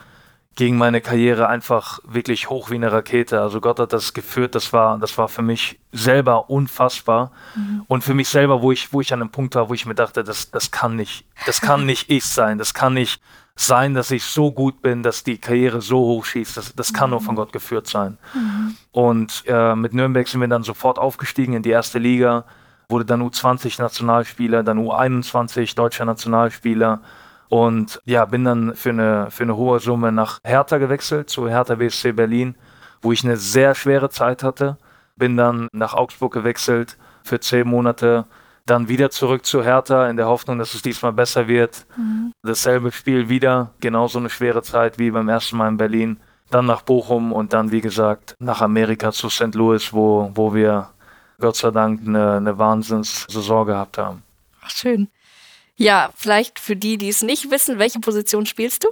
ging meine Karriere einfach wirklich hoch wie eine Rakete. Also Gott hat das geführt, das war, das war für mich selber unfassbar. Mhm. Und für mich selber, wo ich, wo ich an einem Punkt war, wo ich mir dachte, das, das kann nicht, das kann nicht ich sein. Das kann nicht sein, dass ich so gut bin, dass die Karriere so hoch schießt. Das, das kann mhm. nur von Gott geführt sein. Mhm. Und äh, mit Nürnberg sind wir dann sofort aufgestiegen in die erste Liga, wurde dann U20 Nationalspieler, dann U21 deutscher Nationalspieler. Und ja, bin dann für eine, für eine hohe Summe nach Hertha gewechselt, zu Hertha BSC Berlin, wo ich eine sehr schwere Zeit hatte. Bin dann nach Augsburg gewechselt für zehn Monate, dann wieder zurück zu Hertha in der Hoffnung, dass es diesmal besser wird. Mhm. Dasselbe Spiel wieder, genauso eine schwere Zeit wie beim ersten Mal in Berlin. Dann nach Bochum und dann, wie gesagt, nach Amerika zu St. Louis, wo, wo wir Gott sei Dank eine, eine Wahnsinnssaison gehabt haben. Ach, schön. Ja, vielleicht für die, die es nicht wissen, welche Position spielst du?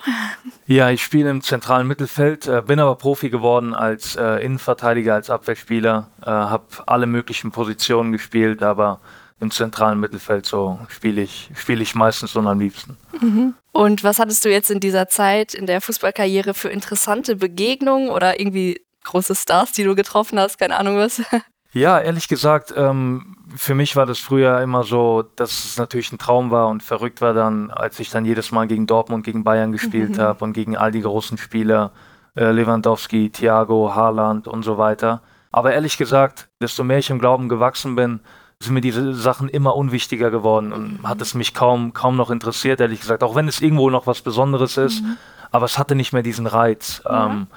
Ja, ich spiele im zentralen Mittelfeld, äh, bin aber Profi geworden als äh, Innenverteidiger, als Abwehrspieler, äh, habe alle möglichen Positionen gespielt, aber im zentralen Mittelfeld so spiele ich, spiele ich meistens und am liebsten. Mhm. Und was hattest du jetzt in dieser Zeit in der Fußballkarriere für interessante Begegnungen oder irgendwie große Stars, die du getroffen hast? Keine Ahnung was. Ja, ehrlich gesagt, ähm, für mich war das früher immer so, dass es natürlich ein Traum war und verrückt war dann, als ich dann jedes Mal gegen Dortmund, gegen Bayern gespielt mhm. habe und gegen all die großen Spieler, äh, Lewandowski, Thiago, Haaland und so weiter. Aber ehrlich gesagt, desto mehr ich im Glauben gewachsen bin, sind mir diese Sachen immer unwichtiger geworden und mhm. hat es mich kaum, kaum noch interessiert, ehrlich gesagt. Auch wenn es irgendwo noch was Besonderes ist, mhm. aber es hatte nicht mehr diesen Reiz. Ja. Ähm,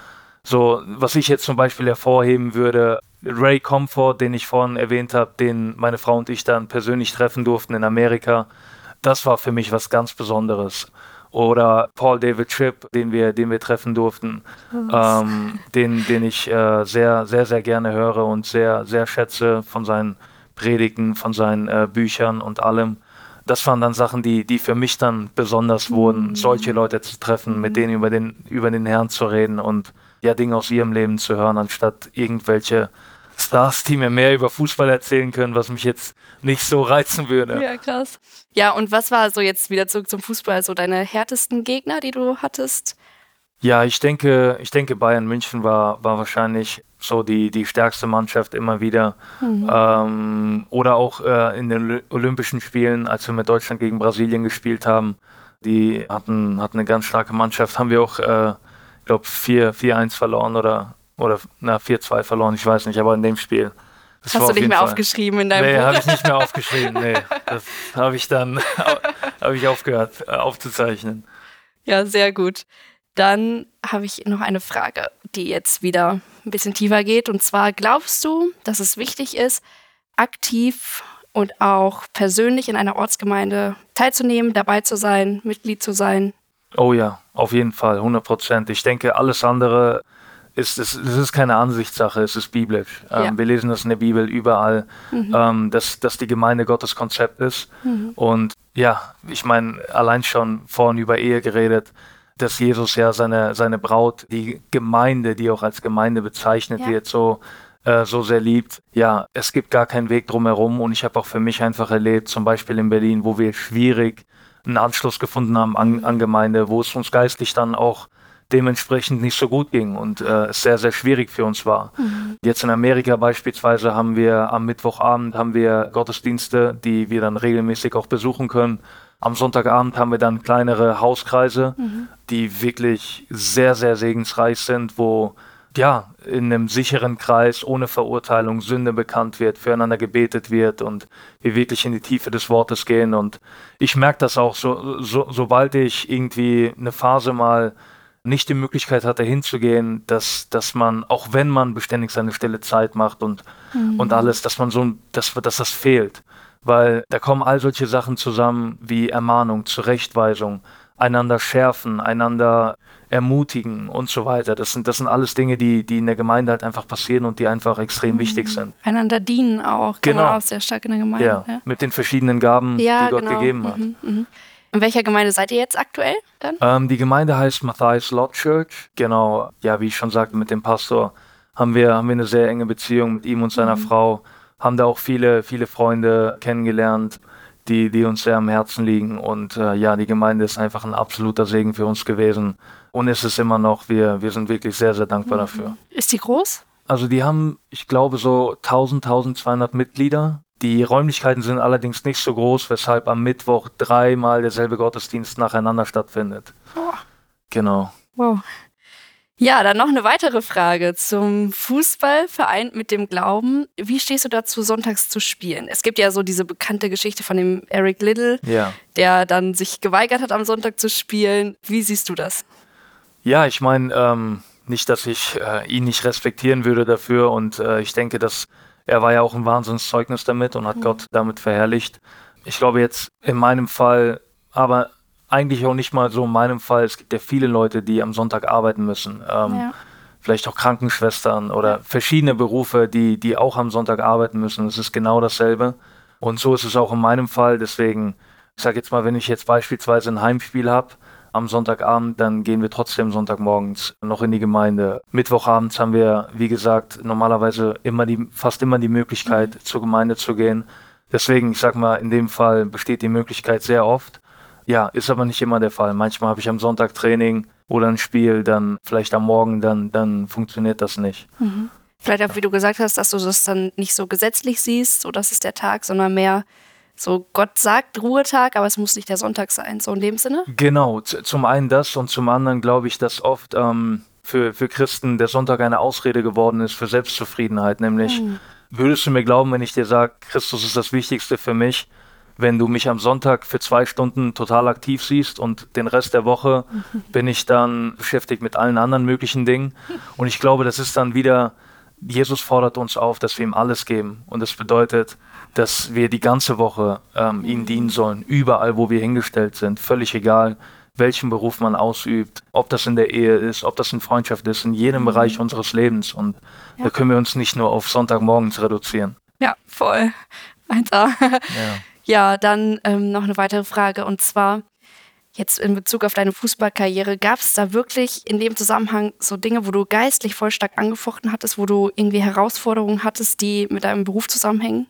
so, was ich jetzt zum Beispiel hervorheben würde, Ray Comfort, den ich vorhin erwähnt habe, den meine Frau und ich dann persönlich treffen durften in Amerika, das war für mich was ganz Besonderes. Oder Paul David Tripp, den wir, den wir treffen durften, ähm, den, den ich äh, sehr, sehr, sehr gerne höre und sehr, sehr schätze von seinen Predigten, von seinen äh, Büchern und allem. Das waren dann Sachen, die, die für mich dann besonders wurden, Mhm. solche Leute zu treffen, mit denen über den, über den Herrn zu reden und ja, Dinge aus ihrem Leben zu hören, anstatt irgendwelche Stars, die mir mehr über Fußball erzählen können, was mich jetzt nicht so reizen würde. Ja, krass. Ja, und was war so jetzt wieder zurück zum Fußball, so deine härtesten Gegner, die du hattest? Ja, ich denke, ich denke, Bayern München war, war wahrscheinlich so die, die stärkste Mannschaft immer wieder. Ähm, oder auch äh, in den Oly- Olympischen Spielen, als wir mit Deutschland gegen Brasilien gespielt haben. Die hatten, hatten eine ganz starke Mannschaft. Haben wir auch, äh, ich glaube, 4-1 verloren oder, oder na, 4-2 verloren, ich weiß nicht, aber in dem Spiel. Das Hast du nicht mehr Fall- aufgeschrieben in deinem Nee, habe ich nicht mehr aufgeschrieben. Nee, das habe ich dann habe ich aufgehört äh, aufzuzeichnen. Ja, sehr gut. Dann habe ich noch eine Frage, die jetzt wieder ein bisschen tiefer geht. Und zwar, glaubst du, dass es wichtig ist, aktiv und auch persönlich in einer Ortsgemeinde teilzunehmen, dabei zu sein, Mitglied zu sein? Oh ja, auf jeden Fall, 100 Prozent. Ich denke, alles andere ist, es, es ist keine Ansichtssache, es ist biblisch. Ähm, Ja. Wir lesen das in der Bibel überall, ähm, dass, dass die Gemeinde Gottes Konzept ist. Und ja, ich meine, allein schon vorhin über Ehe geredet, dass Jesus ja seine, seine Braut, die Gemeinde, die auch als Gemeinde bezeichnet Ja. wird, so äh, so sehr liebt. Ja, es gibt gar keinen Weg drumherum und ich habe auch für mich einfach erlebt, zum Beispiel in Berlin, wo wir schwierig einen Anschluss gefunden haben an, an Gemeinde, wo es uns geistlich dann auch dementsprechend nicht so gut ging und äh, es sehr, sehr schwierig für uns war. Jetzt in Amerika beispielsweise haben wir am Mittwochabend haben wir Gottesdienste, die wir dann regelmäßig auch besuchen können. Am Sonntagabend haben wir dann kleinere Hauskreise, die wirklich sehr, sehr segensreich sind, wo ja, in einem sicheren Kreis, ohne Verurteilung, Sünde bekannt wird, füreinander gebetet wird und wir wirklich in die Tiefe des Wortes gehen. Und ich merke das auch, so, so, sobald ich irgendwie eine Phase mal nicht die Möglichkeit hatte, hinzugehen, dass, dass man, auch wenn man beständig seine stille Zeit macht und, und alles, dass man so, dass, dass das fehlt. Weil da kommen all solche Sachen zusammen wie Ermahnung, Zurechtweisung, einander schärfen, einander ermutigen und so weiter. Das sind, das sind alles Dinge, die, die in der Gemeinde halt einfach passieren und die einfach extrem wichtig sind. Einander dienen auch, Genau. auch sehr stark in der Gemeinde. Ja, mit den verschiedenen Gaben, Ja, die Gott genau. gegeben hat. Mhm, mhm. In welcher Gemeinde seid ihr jetzt aktuell dann? Ähm, die Gemeinde heißt Matthias Lot Church. Genau, ja, wie ich schon sagte, mit dem Pastor haben wir, haben wir eine sehr enge Beziehung mit ihm und seiner Frau. Haben da auch viele, viele Freunde kennengelernt, die, die uns sehr am Herzen liegen. Und äh, ja, die Gemeinde ist einfach ein absoluter Segen für uns gewesen. Und ist es immer noch. Wir, wir sind wirklich sehr, sehr dankbar dafür. Ist die groß? Also die haben, ich glaube, so 1000, 1200 Mitglieder. Die Räumlichkeiten sind allerdings nicht so groß, weshalb am Mittwoch dreimal derselbe Gottesdienst nacheinander stattfindet. Boah. Genau. Wow. Ja, dann noch eine weitere Frage zum Fußball vereint mit dem Glauben. Wie stehst du dazu, sonntags zu spielen? Es gibt ja so diese bekannte Geschichte von dem Eric Little, Ja. der dann sich geweigert hat, am Sonntag zu spielen. Wie siehst du das? Ja, ich meine, ähm, nicht, dass ich äh, ihn nicht respektieren würde dafür und äh, ich denke, dass er war ja auch ein Wahnsinnszeugnis damit und hat Gott damit verherrlicht. Ich glaube jetzt in meinem Fall, aber eigentlich auch nicht mal so in meinem Fall, es gibt ja viele Leute, die am Sonntag arbeiten müssen. Ähm, Ja. Vielleicht auch Krankenschwestern oder verschiedene Berufe, die, die auch am Sonntag arbeiten müssen. Es ist genau dasselbe. Und so ist es auch in meinem Fall. Deswegen, ich sage jetzt mal, wenn ich jetzt beispielsweise ein Heimspiel habe am Sonntagabend, dann gehen wir trotzdem Sonntagmorgens noch in die Gemeinde. Mittwochabends haben wir, wie gesagt, normalerweise immer die, fast immer die Möglichkeit, zur Gemeinde zu gehen. Deswegen, ich sag mal, in dem Fall besteht die Möglichkeit sehr oft. Ja, ist aber nicht immer der Fall. Manchmal habe ich am Sonntag Training oder ein Spiel, dann vielleicht am Morgen, dann, dann funktioniert das nicht. Vielleicht auch, wie du gesagt hast, dass du das dann nicht so gesetzlich siehst, so das ist der Tag, sondern mehr so Gott sagt Ruhetag, aber es muss nicht der Sonntag sein, so in dem Sinne. Genau, zum einen das und zum anderen glaube ich, dass oft ähm, für, für Christen der Sonntag eine Ausrede geworden ist für Selbstzufriedenheit. Nämlich, würdest du mir glauben, wenn ich dir sage, Christus ist das Wichtigste für mich, wenn du mich am Sonntag für zwei Stunden total aktiv siehst und den Rest der Woche bin ich dann beschäftigt mit allen anderen möglichen Dingen. Und ich glaube, das ist dann wieder, Jesus fordert uns auf, dass wir ihm alles geben. Und das bedeutet, dass wir die ganze Woche ähm, ihm dienen sollen, überall, wo wir hingestellt sind, völlig egal, welchen Beruf man ausübt, ob das in der Ehe ist, ob das in Freundschaft ist, in jedem Bereich unseres Lebens. Und da können wir uns nicht nur auf Sonntagmorgens reduzieren. Ja, voll. 1A. Ja, ja dann ähm, noch eine weitere Frage und zwar jetzt in Bezug auf deine Fußballkarriere, gab es da wirklich in dem Zusammenhang so Dinge, wo du geistlich voll stark angefochten hattest, wo du irgendwie Herausforderungen hattest, die mit deinem Beruf zusammenhängen?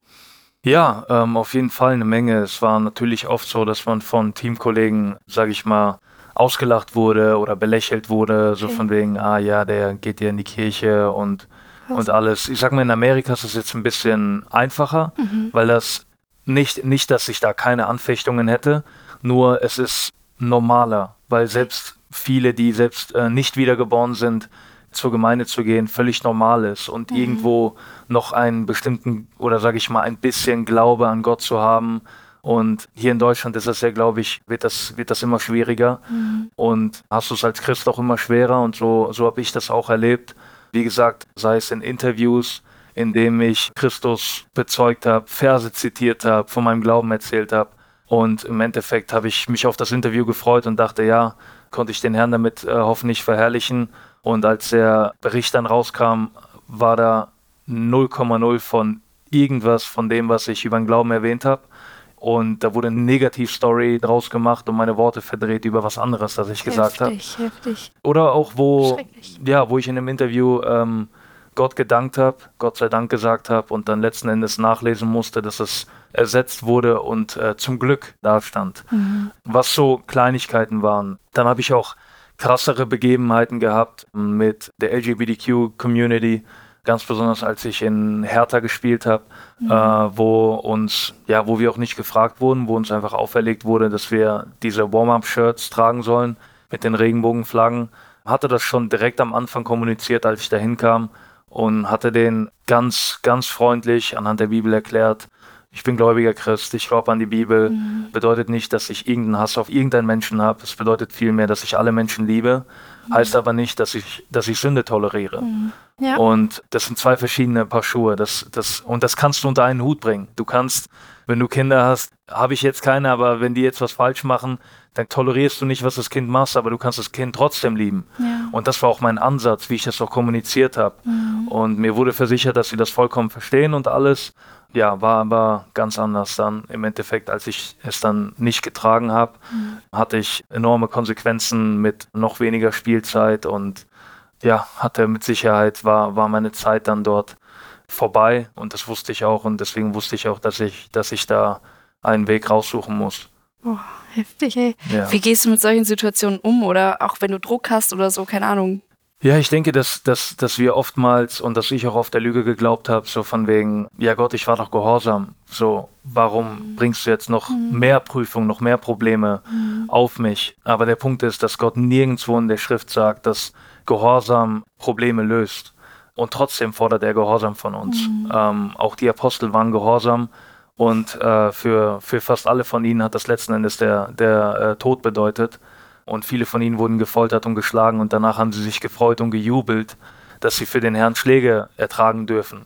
Ja, ähm, auf jeden Fall eine Menge. Es war natürlich oft so, dass man von Teamkollegen, sage ich mal, ausgelacht wurde oder belächelt wurde, so okay. von wegen, ah ja, der geht ja in die Kirche und, und alles. Ich sag mal, in Amerika ist es jetzt ein bisschen einfacher, mhm. weil das nicht, nicht, dass ich da keine Anfechtungen hätte, nur es ist normaler, weil selbst viele, die selbst äh, nicht wiedergeboren sind, zur Gemeinde zu gehen, völlig normal ist und mhm. irgendwo noch einen bestimmten oder sage ich mal ein bisschen Glaube an Gott zu haben. Und hier in Deutschland ist das ja, glaube ich, wird das, wird das immer schwieriger. Mhm. Und hast du es als Christ auch immer schwerer. Und so, so habe ich das auch erlebt. Wie gesagt, sei es in Interviews, in dem ich Christus bezeugt habe, Verse zitiert habe, von meinem Glauben erzählt habe, und im Endeffekt habe ich mich auf das Interview gefreut und dachte, ja, konnte ich den Herrn damit äh, hoffentlich verherrlichen. Und als der Bericht dann rauskam, war da 0,0 von irgendwas von dem, was ich über den Glauben erwähnt habe. Und da wurde eine Negativstory draus gemacht und meine Worte verdreht über was anderes, das ich gesagt habe. Heftig, heftig. Oder auch, wo, ja, wo ich in einem Interview ähm, Gott gedankt habe, Gott sei Dank gesagt habe und dann letzten Endes nachlesen musste, dass es ersetzt wurde und äh, zum Glück da stand. Mhm. Was so Kleinigkeiten waren. Dann habe ich auch krassere Begebenheiten gehabt mit der LGBTQ-Community, ganz besonders als ich in Hertha gespielt habe, mhm. äh, wo uns, ja, wo wir auch nicht gefragt wurden, wo uns einfach auferlegt wurde, dass wir diese Warm-up-Shirts tragen sollen mit den Regenbogenflaggen. Hatte das schon direkt am Anfang kommuniziert, als ich da hinkam und hatte den ganz, ganz freundlich anhand der Bibel erklärt. Ich bin gläubiger Christ, ich glaube an die Bibel. Mhm. Bedeutet nicht, dass ich irgendeinen Hass auf irgendeinen Menschen habe. Es bedeutet vielmehr, dass ich alle Menschen liebe. Mhm. Heißt aber nicht, dass ich, dass ich Sünde toleriere. Mhm. Ja. Und das sind zwei verschiedene Paar Schuhe. Das, das, und das kannst du unter einen Hut bringen. Du kannst, wenn du Kinder hast, habe ich jetzt keine, aber wenn die jetzt was falsch machen, dann tolerierst du nicht, was das Kind macht, aber du kannst das Kind trotzdem lieben. Ja. Und das war auch mein Ansatz, wie ich das auch kommuniziert habe. Mhm. Und mir wurde versichert, dass sie das vollkommen verstehen und alles. Ja, war aber ganz anders dann im Endeffekt, als ich es dann nicht getragen habe, mhm. hatte ich enorme Konsequenzen mit noch weniger Spielzeit und ja, hatte mit Sicherheit, war, war meine Zeit dann dort vorbei und das wusste ich auch und deswegen wusste ich auch, dass ich, dass ich da einen Weg raussuchen muss. Oh, heftig, ey. Ja. Wie gehst du mit solchen Situationen um oder auch wenn du Druck hast oder so, keine Ahnung? Ja, ich denke, dass, dass, dass wir oftmals und dass ich auch auf der Lüge geglaubt habe, so von wegen, ja Gott, ich war doch gehorsam. So, warum mhm. bringst du jetzt noch mhm. mehr Prüfungen, noch mehr Probleme mhm. auf mich? Aber der Punkt ist, dass Gott nirgendwo in der Schrift sagt, dass Gehorsam Probleme löst. Und trotzdem fordert er Gehorsam von uns. Mhm. Ähm, auch die Apostel waren gehorsam und äh, für, für fast alle von ihnen hat das letzten Endes der, der äh, Tod bedeutet. Und viele von ihnen wurden gefoltert und geschlagen und danach haben sie sich gefreut und gejubelt, dass sie für den Herrn Schläge ertragen dürfen.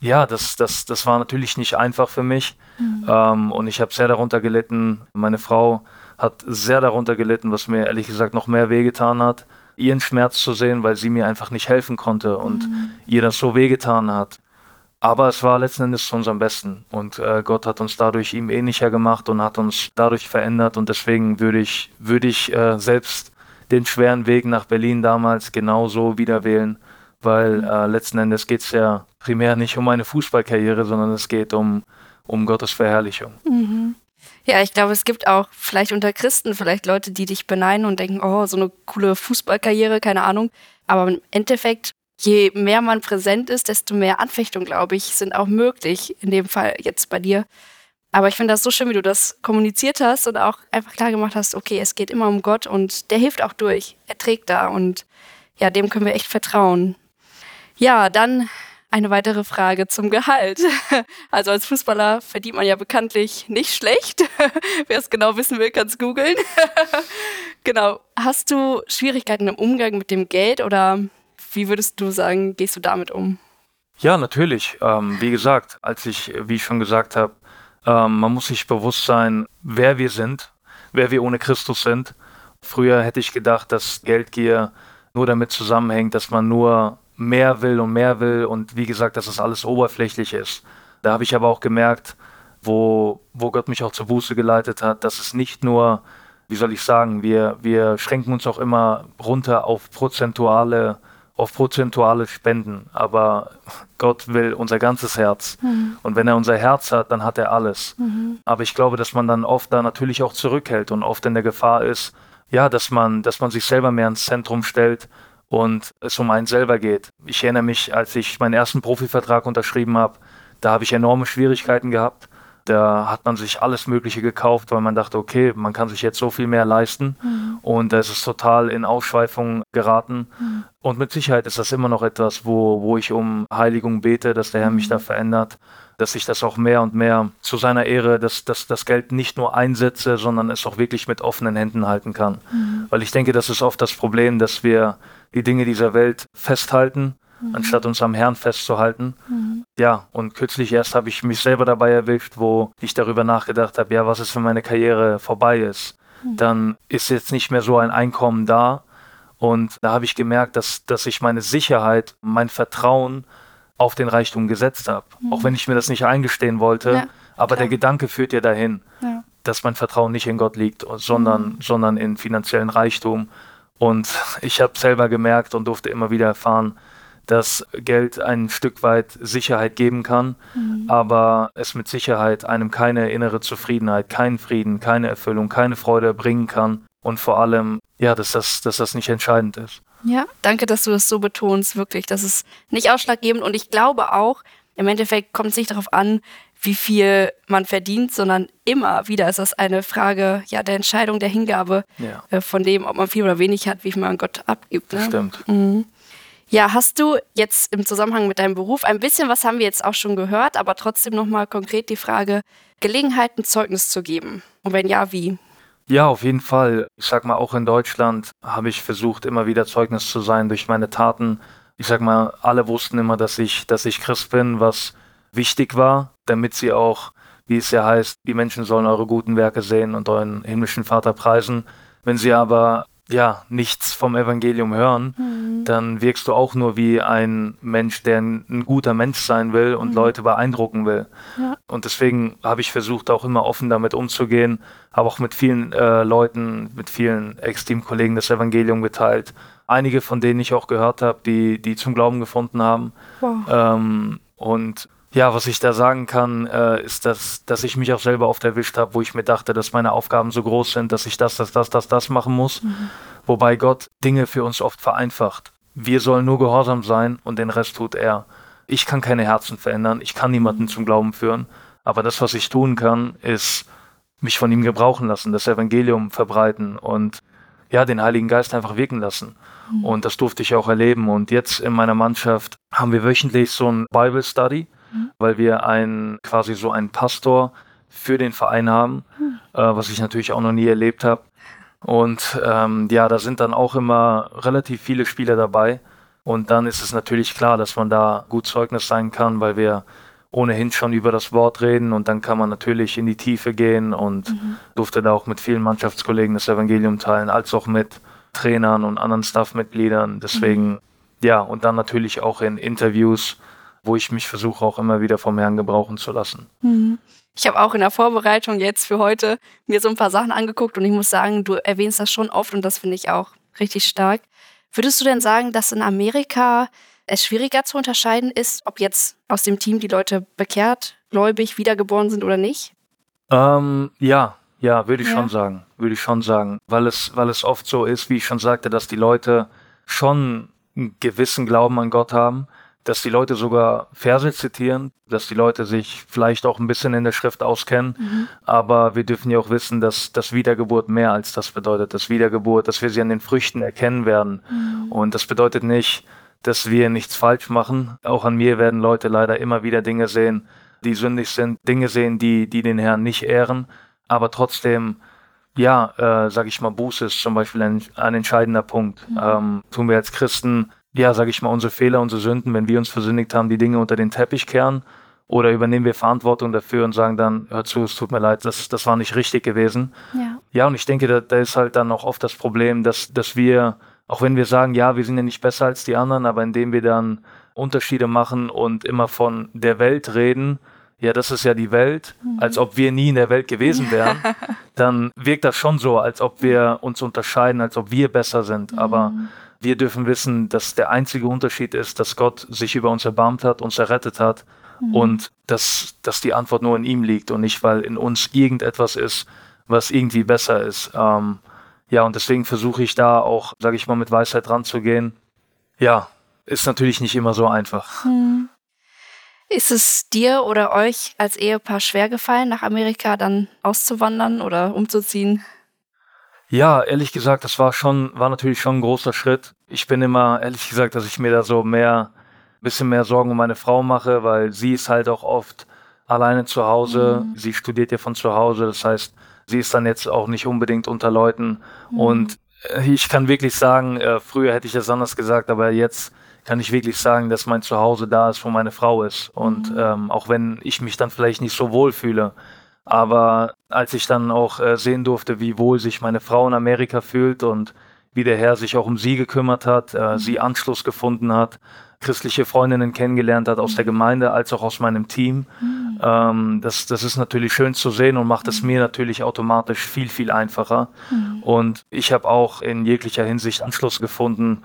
Ja, das, das, das war natürlich nicht einfach für mich mhm. ähm, und ich habe sehr darunter gelitten. Meine Frau hat sehr darunter gelitten, was mir ehrlich gesagt noch mehr wehgetan hat, ihren Schmerz zu sehen, weil sie mir einfach nicht helfen konnte und mhm. ihr das so wehgetan hat. Aber es war letzten Endes zu unserem Besten. Und äh, Gott hat uns dadurch ihm ähnlicher gemacht und hat uns dadurch verändert. Und deswegen würde ich, würde ich äh, selbst den schweren Weg nach Berlin damals genauso wieder wählen. Weil äh, letzten Endes geht es ja primär nicht um eine Fußballkarriere, sondern es geht um, um Gottes Verherrlichung. Mhm. Ja, ich glaube, es gibt auch vielleicht unter Christen vielleicht Leute, die dich beneiden und denken, oh, so eine coole Fußballkarriere, keine Ahnung. Aber im Endeffekt je mehr man präsent ist, desto mehr Anfechtungen, glaube ich, sind auch möglich. In dem Fall jetzt bei dir. Aber ich finde das so schön, wie du das kommuniziert hast und auch einfach klar gemacht hast, okay, es geht immer um Gott und der hilft auch durch. Er trägt da und ja, dem können wir echt vertrauen. Ja, dann eine weitere Frage zum Gehalt. Also als Fußballer verdient man ja bekanntlich nicht schlecht. Wer es genau wissen will, kann es googeln. genau. Hast du Schwierigkeiten im Umgang mit dem Geld oder wie würdest du sagen, gehst du damit um? Ja, natürlich. Ähm, wie gesagt, als ich, wie ich schon gesagt habe, ähm, man muss sich bewusst sein, wer wir sind, wer wir ohne Christus sind. Früher hätte ich gedacht, dass Geldgier nur damit zusammenhängt, dass man nur mehr will und mehr will und wie gesagt, dass das alles oberflächlich ist. Da habe ich aber auch gemerkt, wo, wo Gott mich auch zur Buße geleitet hat, dass es nicht nur, wie soll ich sagen, wir, wir schränken uns auch immer runter auf prozentuale auf prozentuale Spenden, aber Gott will unser ganzes Herz. Mhm. Und wenn er unser Herz hat, dann hat er alles. Mhm. Aber ich glaube, dass man dann oft da natürlich auch zurückhält und oft in der Gefahr ist, ja, dass man, dass man sich selber mehr ins Zentrum stellt und es um einen selber geht. Ich erinnere mich, als ich meinen ersten Profivertrag unterschrieben habe, da habe ich enorme Schwierigkeiten gehabt. Da hat man sich alles Mögliche gekauft, weil man dachte, okay, man kann sich jetzt so viel mehr leisten. Mhm. Und da ist es total in Ausschweifung geraten. Mhm. Und mit Sicherheit ist das immer noch etwas, wo, wo ich um Heiligung bete, dass der Herr mich da mhm. verändert, dass ich das auch mehr und mehr zu seiner Ehre, dass, dass das Geld nicht nur einsetze, sondern es auch wirklich mit offenen Händen halten kann. Mhm. Weil ich denke, das ist oft das Problem, dass wir die Dinge dieser Welt festhalten mhm. anstatt uns am Herrn festzuhalten. Mhm. Ja, und kürzlich erst habe ich mich selber dabei erwischt, wo ich darüber nachgedacht habe, ja, was ist, wenn meine Karriere vorbei ist? Dann ist jetzt nicht mehr so ein Einkommen da. Und da habe ich gemerkt, dass, dass ich meine Sicherheit, mein Vertrauen auf den Reichtum gesetzt habe. Mhm. Auch wenn ich mir das nicht eingestehen wollte. Ja, aber klar. der Gedanke führt ja dahin, ja. dass mein Vertrauen nicht in Gott liegt, sondern, mhm. sondern in finanziellen Reichtum. Und ich habe selber gemerkt und durfte immer wieder erfahren, dass Geld ein Stück weit Sicherheit geben kann, mhm. aber es mit Sicherheit einem keine innere Zufriedenheit, keinen Frieden, keine Erfüllung, keine Freude bringen kann und vor allem, ja, dass das, dass das nicht entscheidend ist. Ja, danke, dass du das so betonst, wirklich. Das ist nicht ausschlaggebend und ich glaube auch, im Endeffekt kommt es nicht darauf an, wie viel man verdient, sondern immer wieder ist das eine Frage ja, der Entscheidung, der Hingabe ja. äh, von dem, ob man viel oder wenig hat, wie viel man Gott abgibt. Ne? Stimmt. Mhm. Ja, hast du jetzt im Zusammenhang mit deinem Beruf ein bisschen, was haben wir jetzt auch schon gehört, aber trotzdem nochmal konkret die Frage, Gelegenheit, ein Zeugnis zu geben? Und wenn ja, wie? Ja, auf jeden Fall. Ich sag mal, auch in Deutschland habe ich versucht, immer wieder Zeugnis zu sein durch meine Taten. Ich sag mal, alle wussten immer, dass ich, dass ich Christ bin, was wichtig war, damit sie auch, wie es ja heißt, die Menschen sollen eure guten Werke sehen und euren himmlischen Vater preisen. Wenn sie aber ja, nichts vom Evangelium hören, mhm. Dann wirkst du auch nur wie ein Mensch, der ein, ein guter Mensch sein will und mhm. Leute beeindrucken will. Ja. Und deswegen habe ich versucht, auch immer offen damit umzugehen, habe auch mit vielen äh, Leuten, mit vielen Ex-Team-Kollegen das Evangelium geteilt. Einige von denen ich auch gehört habe, die, die zum Glauben gefunden haben. Wow. Ähm, und ja, was ich da sagen kann, äh, ist, dass, dass ich mich auch selber oft erwischt habe, wo ich mir dachte, dass meine Aufgaben so groß sind, dass ich das, das, das, das, das machen muss. Mhm. Wobei Gott Dinge für uns oft vereinfacht. Wir sollen nur gehorsam sein und den Rest tut er. Ich kann keine Herzen verändern, ich kann niemanden zum Glauben führen, aber das, was ich tun kann, ist mich von ihm gebrauchen lassen, das Evangelium verbreiten und ja, den Heiligen Geist einfach wirken lassen. Mhm. Und das durfte ich auch erleben. Und jetzt in meiner Mannschaft haben wir wöchentlich so ein Bible Study mhm. weil wir einen quasi so einen Pastor für den Verein haben, mhm. äh, was ich natürlich auch noch nie erlebt habe. Und ähm, ja, da sind dann auch immer relativ viele Spieler dabei. Und dann ist es natürlich klar, dass man da gut Zeugnis sein kann, weil wir ohnehin schon über das Wort reden und dann kann man natürlich in die Tiefe gehen und mhm. durfte da auch mit vielen Mannschaftskollegen das Evangelium teilen, als auch mit Trainern und anderen Staffmitgliedern. Deswegen, mhm. ja, und dann natürlich auch in Interviews wo ich mich versuche auch immer wieder vom Herrn gebrauchen zu lassen. Mhm. Ich habe auch in der Vorbereitung jetzt für heute mir so ein paar Sachen angeguckt und ich muss sagen, du erwähnst das schon oft und das finde ich auch richtig stark. Würdest du denn sagen, dass in Amerika es schwieriger zu unterscheiden ist, ob jetzt aus dem Team die Leute bekehrt, gläubig, wiedergeboren sind oder nicht? Ähm, ja, ja, würde ich ja. schon sagen. Würde ich schon sagen. Weil es, weil es oft so ist, wie ich schon sagte, dass die Leute schon einen gewissen Glauben an Gott haben, dass die Leute sogar Verse zitieren, dass die Leute sich vielleicht auch ein bisschen in der Schrift auskennen. Mhm. Aber wir dürfen ja auch wissen, dass das Wiedergeburt mehr als das bedeutet. Das Wiedergeburt, dass wir sie an den Früchten erkennen werden. Mhm. Und das bedeutet nicht, dass wir nichts falsch machen. Auch an mir werden Leute leider immer wieder Dinge sehen, die sündig sind, Dinge sehen, die, die den Herrn nicht ehren. Aber trotzdem, ja, äh, sage ich mal, Buße ist zum Beispiel ein, ein entscheidender Punkt. Mhm. Ähm, tun wir als Christen ja, sage ich mal, unsere Fehler, unsere Sünden, wenn wir uns versündigt haben, die Dinge unter den Teppich kehren? Oder übernehmen wir Verantwortung dafür und sagen dann, hör zu, es tut mir leid, das, das war nicht richtig gewesen. Ja, ja und ich denke, da, da ist halt dann auch oft das Problem, dass, dass wir, auch wenn wir sagen, ja, wir sind ja nicht besser als die anderen, aber indem wir dann Unterschiede machen und immer von der Welt reden, ja, das ist ja die Welt, mhm. als ob wir nie in der Welt gewesen wären, dann wirkt das schon so, als ob wir uns unterscheiden, als ob wir besser sind. Mhm. Wir dürfen wissen, dass der einzige Unterschied ist, dass Gott sich über uns erbarmt hat, uns errettet hat mhm. und dass, dass die Antwort nur in ihm liegt und nicht, weil in uns irgendetwas ist, was irgendwie besser ist. Ähm, ja, und deswegen versuche ich da auch, sage ich mal, mit Weisheit ranzugehen. Ja, ist natürlich nicht immer so einfach. Mhm. Ist es dir oder euch als Ehepaar schwer gefallen, nach Amerika dann auszuwandern oder umzuziehen? Ja, ehrlich gesagt, das war schon, war natürlich schon ein großer Schritt. Ich bin immer, ehrlich gesagt, dass ich mir da so mehr, bisschen mehr Sorgen um meine Frau mache, weil sie ist halt auch oft alleine zu Hause. Mhm. Sie studiert ja von zu Hause, das heißt, sie ist dann jetzt auch nicht unbedingt unter Leuten. Mhm. Und äh, ich kann wirklich sagen, äh, früher hätte ich das anders gesagt, aber jetzt kann ich wirklich sagen, dass mein Zuhause da ist, wo meine Frau ist. Und mhm. ähm, auch wenn ich mich dann vielleicht nicht so wohl fühle, aber als ich dann auch äh, sehen durfte, wie wohl sich meine Frau in Amerika fühlt und wie der Herr sich auch um sie gekümmert hat, äh, mhm. sie Anschluss gefunden hat, christliche Freundinnen kennengelernt hat aus mhm. der Gemeinde als auch aus meinem Team. Mhm. Ähm, das, das ist natürlich schön zu sehen und macht es mhm. mir natürlich automatisch viel, viel einfacher. Mhm. Und ich habe auch in jeglicher Hinsicht Anschluss gefunden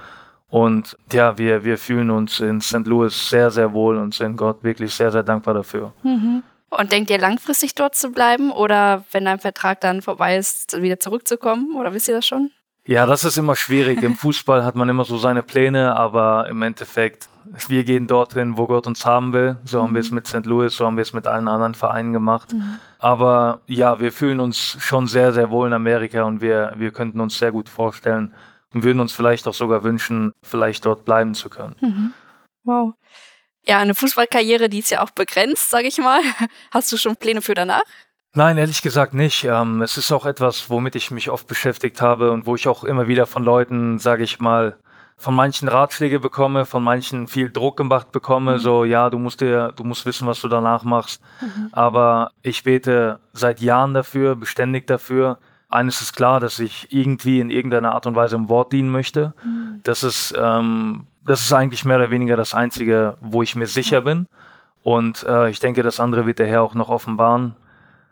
und ja, wir, wir fühlen uns in St. Louis sehr, sehr wohl und sind Gott wirklich sehr, sehr dankbar dafür. Mhm. Und denkt ihr langfristig dort zu bleiben oder wenn dein Vertrag dann vorbei ist, wieder zurückzukommen? Oder wisst ihr das schon? Ja, das ist immer schwierig. Im Fußball hat man immer so seine Pläne, aber im Endeffekt, wir gehen dorthin, wo Gott uns haben will. So haben wir es mhm. mit St. Louis, so haben wir es mit allen anderen Vereinen gemacht. Mhm. Aber ja, wir fühlen uns schon sehr, sehr wohl in Amerika und wir, wir könnten uns sehr gut vorstellen, und würden uns vielleicht auch sogar wünschen, vielleicht dort bleiben zu können. Mhm. Wow. Ja, eine Fußballkarriere, die ist ja auch begrenzt, sage ich mal. Hast du schon Pläne für danach? Nein, ehrlich gesagt nicht. Ähm, es ist auch etwas, womit ich mich oft beschäftigt habe und wo ich auch immer wieder von Leuten, sage ich mal, von manchen Ratschläge bekomme, von manchen viel Druck gemacht bekomme, mhm. so ja, du musst dir, du musst wissen, was du danach machst. Mhm. Aber ich bete seit Jahren dafür, beständig dafür, eines ist klar, dass ich irgendwie in irgendeiner Art und Weise im Wort dienen möchte. Mhm. Das ist, ähm, das ist eigentlich mehr oder weniger das Einzige, wo ich mir sicher bin. Und äh, ich denke, das andere wird der Herr auch noch offenbaren.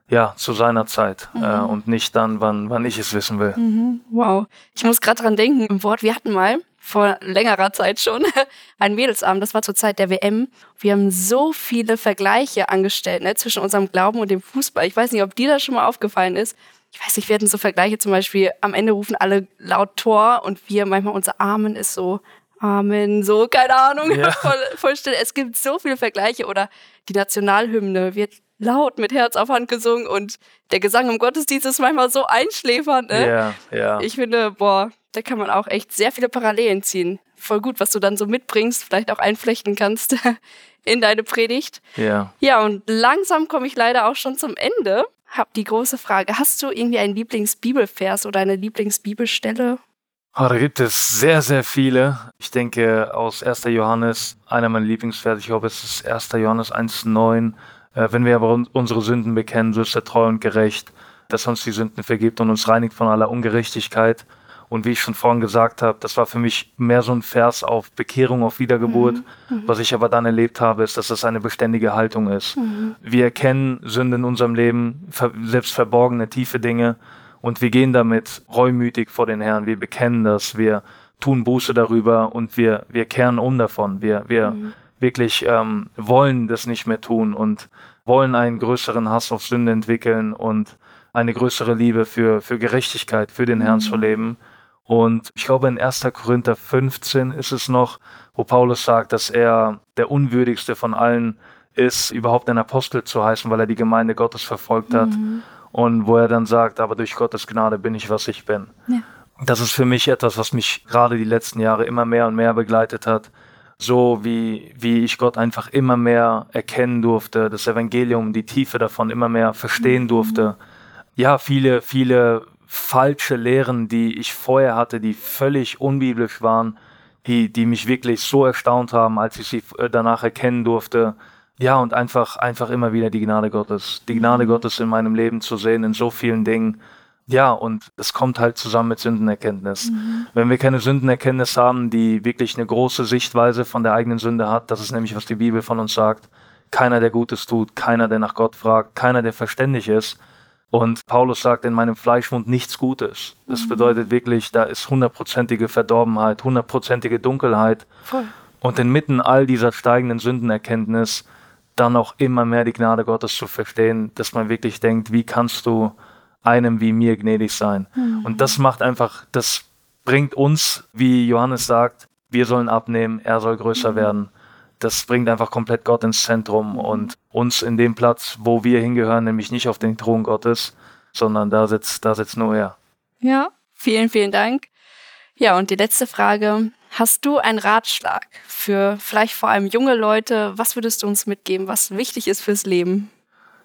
Ja, zu seiner Zeit mhm. äh, und nicht dann, wann, wann ich es wissen will. Mhm. Wow. Ich muss gerade dran denken, im Wort, wir hatten mal vor längerer Zeit schon ein Mädelsabend, das war zur Zeit der WM. Wir haben so viele Vergleiche angestellt ne, zwischen unserem Glauben und dem Fußball. Ich weiß nicht, ob dir das schon mal aufgefallen ist ich weiß nicht, wir hatten so Vergleiche zum Beispiel, am Ende rufen alle laut Tor und wir, manchmal unser Amen ist so Amen, so, keine Ahnung, ja. voll, voll still. Es gibt so viele Vergleiche oder die Nationalhymne wird laut mit Herz auf Hand gesungen und der Gesang im Gottesdienst ist manchmal so einschläfernd. Ne? Ja, ja. Ich finde, boah, da kann man auch echt sehr viele Parallelen ziehen. Voll gut, was du dann so mitbringst, vielleicht auch einflechten kannst in deine Predigt. Ja. Ja, und langsam komme ich leider auch schon zum Ende habe die große Frage, hast du irgendwie einen Lieblingsbibelvers oder eine Lieblingsbibelstelle? Oh, da gibt es sehr, sehr viele. Ich denke aus 1. Johannes, einer meiner Lieblingsverse, ich glaube, es ist 1. Johannes 1,9. Äh, wenn wir aber unsere Sünden bekennen, so ist er treu und gerecht, dass er uns die Sünden vergibt und uns reinigt von aller Ungerechtigkeit. Und wie ich schon vorhin gesagt habe, das war für mich mehr so ein Vers auf Bekehrung, auf Wiedergeburt. Mhm. Mhm. Was ich aber dann erlebt habe, ist, dass das eine beständige Haltung ist. Mhm. Wir erkennen Sünden in unserem Leben, selbst verborgene, tiefe Dinge. Und wir gehen damit reumütig vor den Herrn. Wir bekennen das. Wir tun Buße darüber und wir, wir kehren um davon. Wir, wir mhm. wirklich ähm, wollen das nicht mehr tun und wollen einen größeren Hass auf Sünde entwickeln und eine größere Liebe für, für Gerechtigkeit, für den Herrn zu mhm. leben. Und ich glaube, in 1. Korinther 15 ist es noch, wo Paulus sagt, dass er der unwürdigste von allen ist, überhaupt ein Apostel zu heißen, weil er die Gemeinde Gottes verfolgt hat. Mhm. Und wo er dann sagt, aber durch Gottes Gnade bin ich, was ich bin. Ja. Das ist für mich etwas, was mich gerade die letzten Jahre immer mehr und mehr begleitet hat. So wie, wie ich Gott einfach immer mehr erkennen durfte, das Evangelium, die Tiefe davon immer mehr verstehen mhm. durfte. Ja, viele, viele falsche Lehren, die ich vorher hatte, die völlig unbiblisch waren, die, die mich wirklich so erstaunt haben, als ich sie äh, danach erkennen durfte. Ja, und einfach, einfach immer wieder die Gnade Gottes, die Gnade mhm. Gottes in meinem Leben zu sehen, in so vielen Dingen. Ja, und es kommt halt zusammen mit Sündenerkenntnis. Mhm. Wenn wir keine Sündenerkenntnis haben, die wirklich eine große Sichtweise von der eigenen Sünde hat, das ist nämlich, was die Bibel von uns sagt, keiner, der Gutes tut, keiner, der nach Gott fragt, keiner, der verständig ist. Und Paulus sagt, in meinem Fleisch wohnt nichts Gutes. Das mhm. bedeutet wirklich, da ist hundertprozentige Verdorbenheit, hundertprozentige Dunkelheit. Voll. Und inmitten all dieser steigenden Sündenerkenntnis dann auch immer mehr die Gnade Gottes zu verstehen, dass man wirklich denkt, wie kannst du einem wie mir gnädig sein? Mhm. Und das macht einfach, das bringt uns, wie Johannes sagt, wir sollen abnehmen, er soll größer mhm. werden. Das bringt einfach komplett Gott ins Zentrum und uns in dem Platz, wo wir hingehören, nämlich nicht auf den Thron Gottes, sondern da sitzt, da sitzt nur er. Ja, vielen, vielen Dank. Ja, und die letzte Frage. Hast du einen Ratschlag für vielleicht vor allem junge Leute? Was würdest du uns mitgeben, was wichtig ist fürs Leben?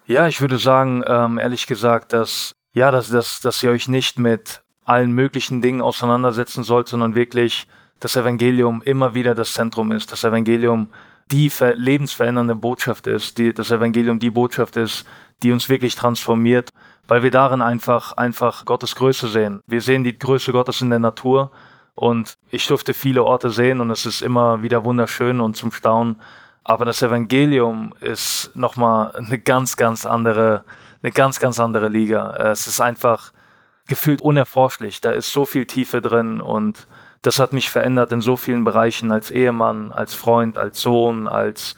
Ja, ich würde sagen, ähm, ehrlich gesagt, dass, ja, dass, dass, dass ihr euch nicht mit allen möglichen Dingen auseinandersetzen sollt, sondern wirklich das Evangelium immer wieder das Zentrum ist, das Evangelium die lebensverändernde Botschaft ist, die, das Evangelium die Botschaft ist, die uns wirklich transformiert, weil wir darin einfach, einfach Gottes Größe sehen. Wir sehen die Größe Gottes in der Natur und ich durfte viele Orte sehen und es ist immer wieder wunderschön und zum Staunen. Aber das Evangelium ist nochmal eine ganz, ganz andere, eine ganz, ganz andere Liga. Es ist einfach gefühlt unerforschlich. Da ist so viel Tiefe drin und das hat mich verändert in so vielen Bereichen als Ehemann, als Freund, als Sohn, als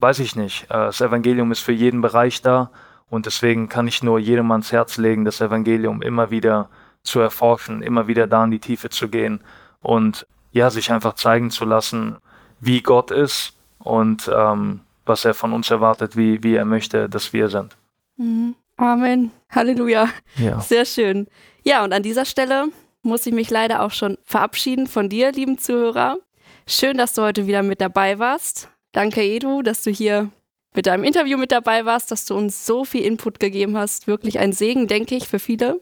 weiß ich nicht. Das Evangelium ist für jeden Bereich da und deswegen kann ich nur jedem ans Herz legen, das Evangelium immer wieder zu erforschen, immer wieder da in die Tiefe zu gehen und ja, sich einfach zeigen zu lassen, wie Gott ist und ähm, was er von uns erwartet, wie, wie er möchte, dass wir sind. Mhm. Amen. Halleluja. Ja. Sehr schön. Ja, und an dieser Stelle muss ich mich leider auch schon verabschieden von dir, lieben Zuhörer. Schön, dass du heute wieder mit dabei warst. Danke, Edu, dass du hier mit deinem Interview mit dabei warst, dass du uns so viel Input gegeben hast. Wirklich ein Segen, denke ich, für viele.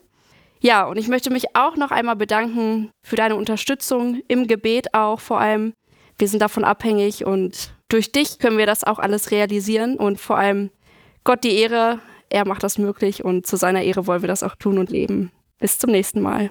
Ja, und ich möchte mich auch noch einmal bedanken für deine Unterstützung im Gebet auch vor allem. Wir sind davon abhängig und durch dich können wir das auch alles realisieren und vor allem Gott die Ehre, er macht das möglich und zu seiner Ehre wollen wir das auch tun und leben. Bis zum nächsten Mal.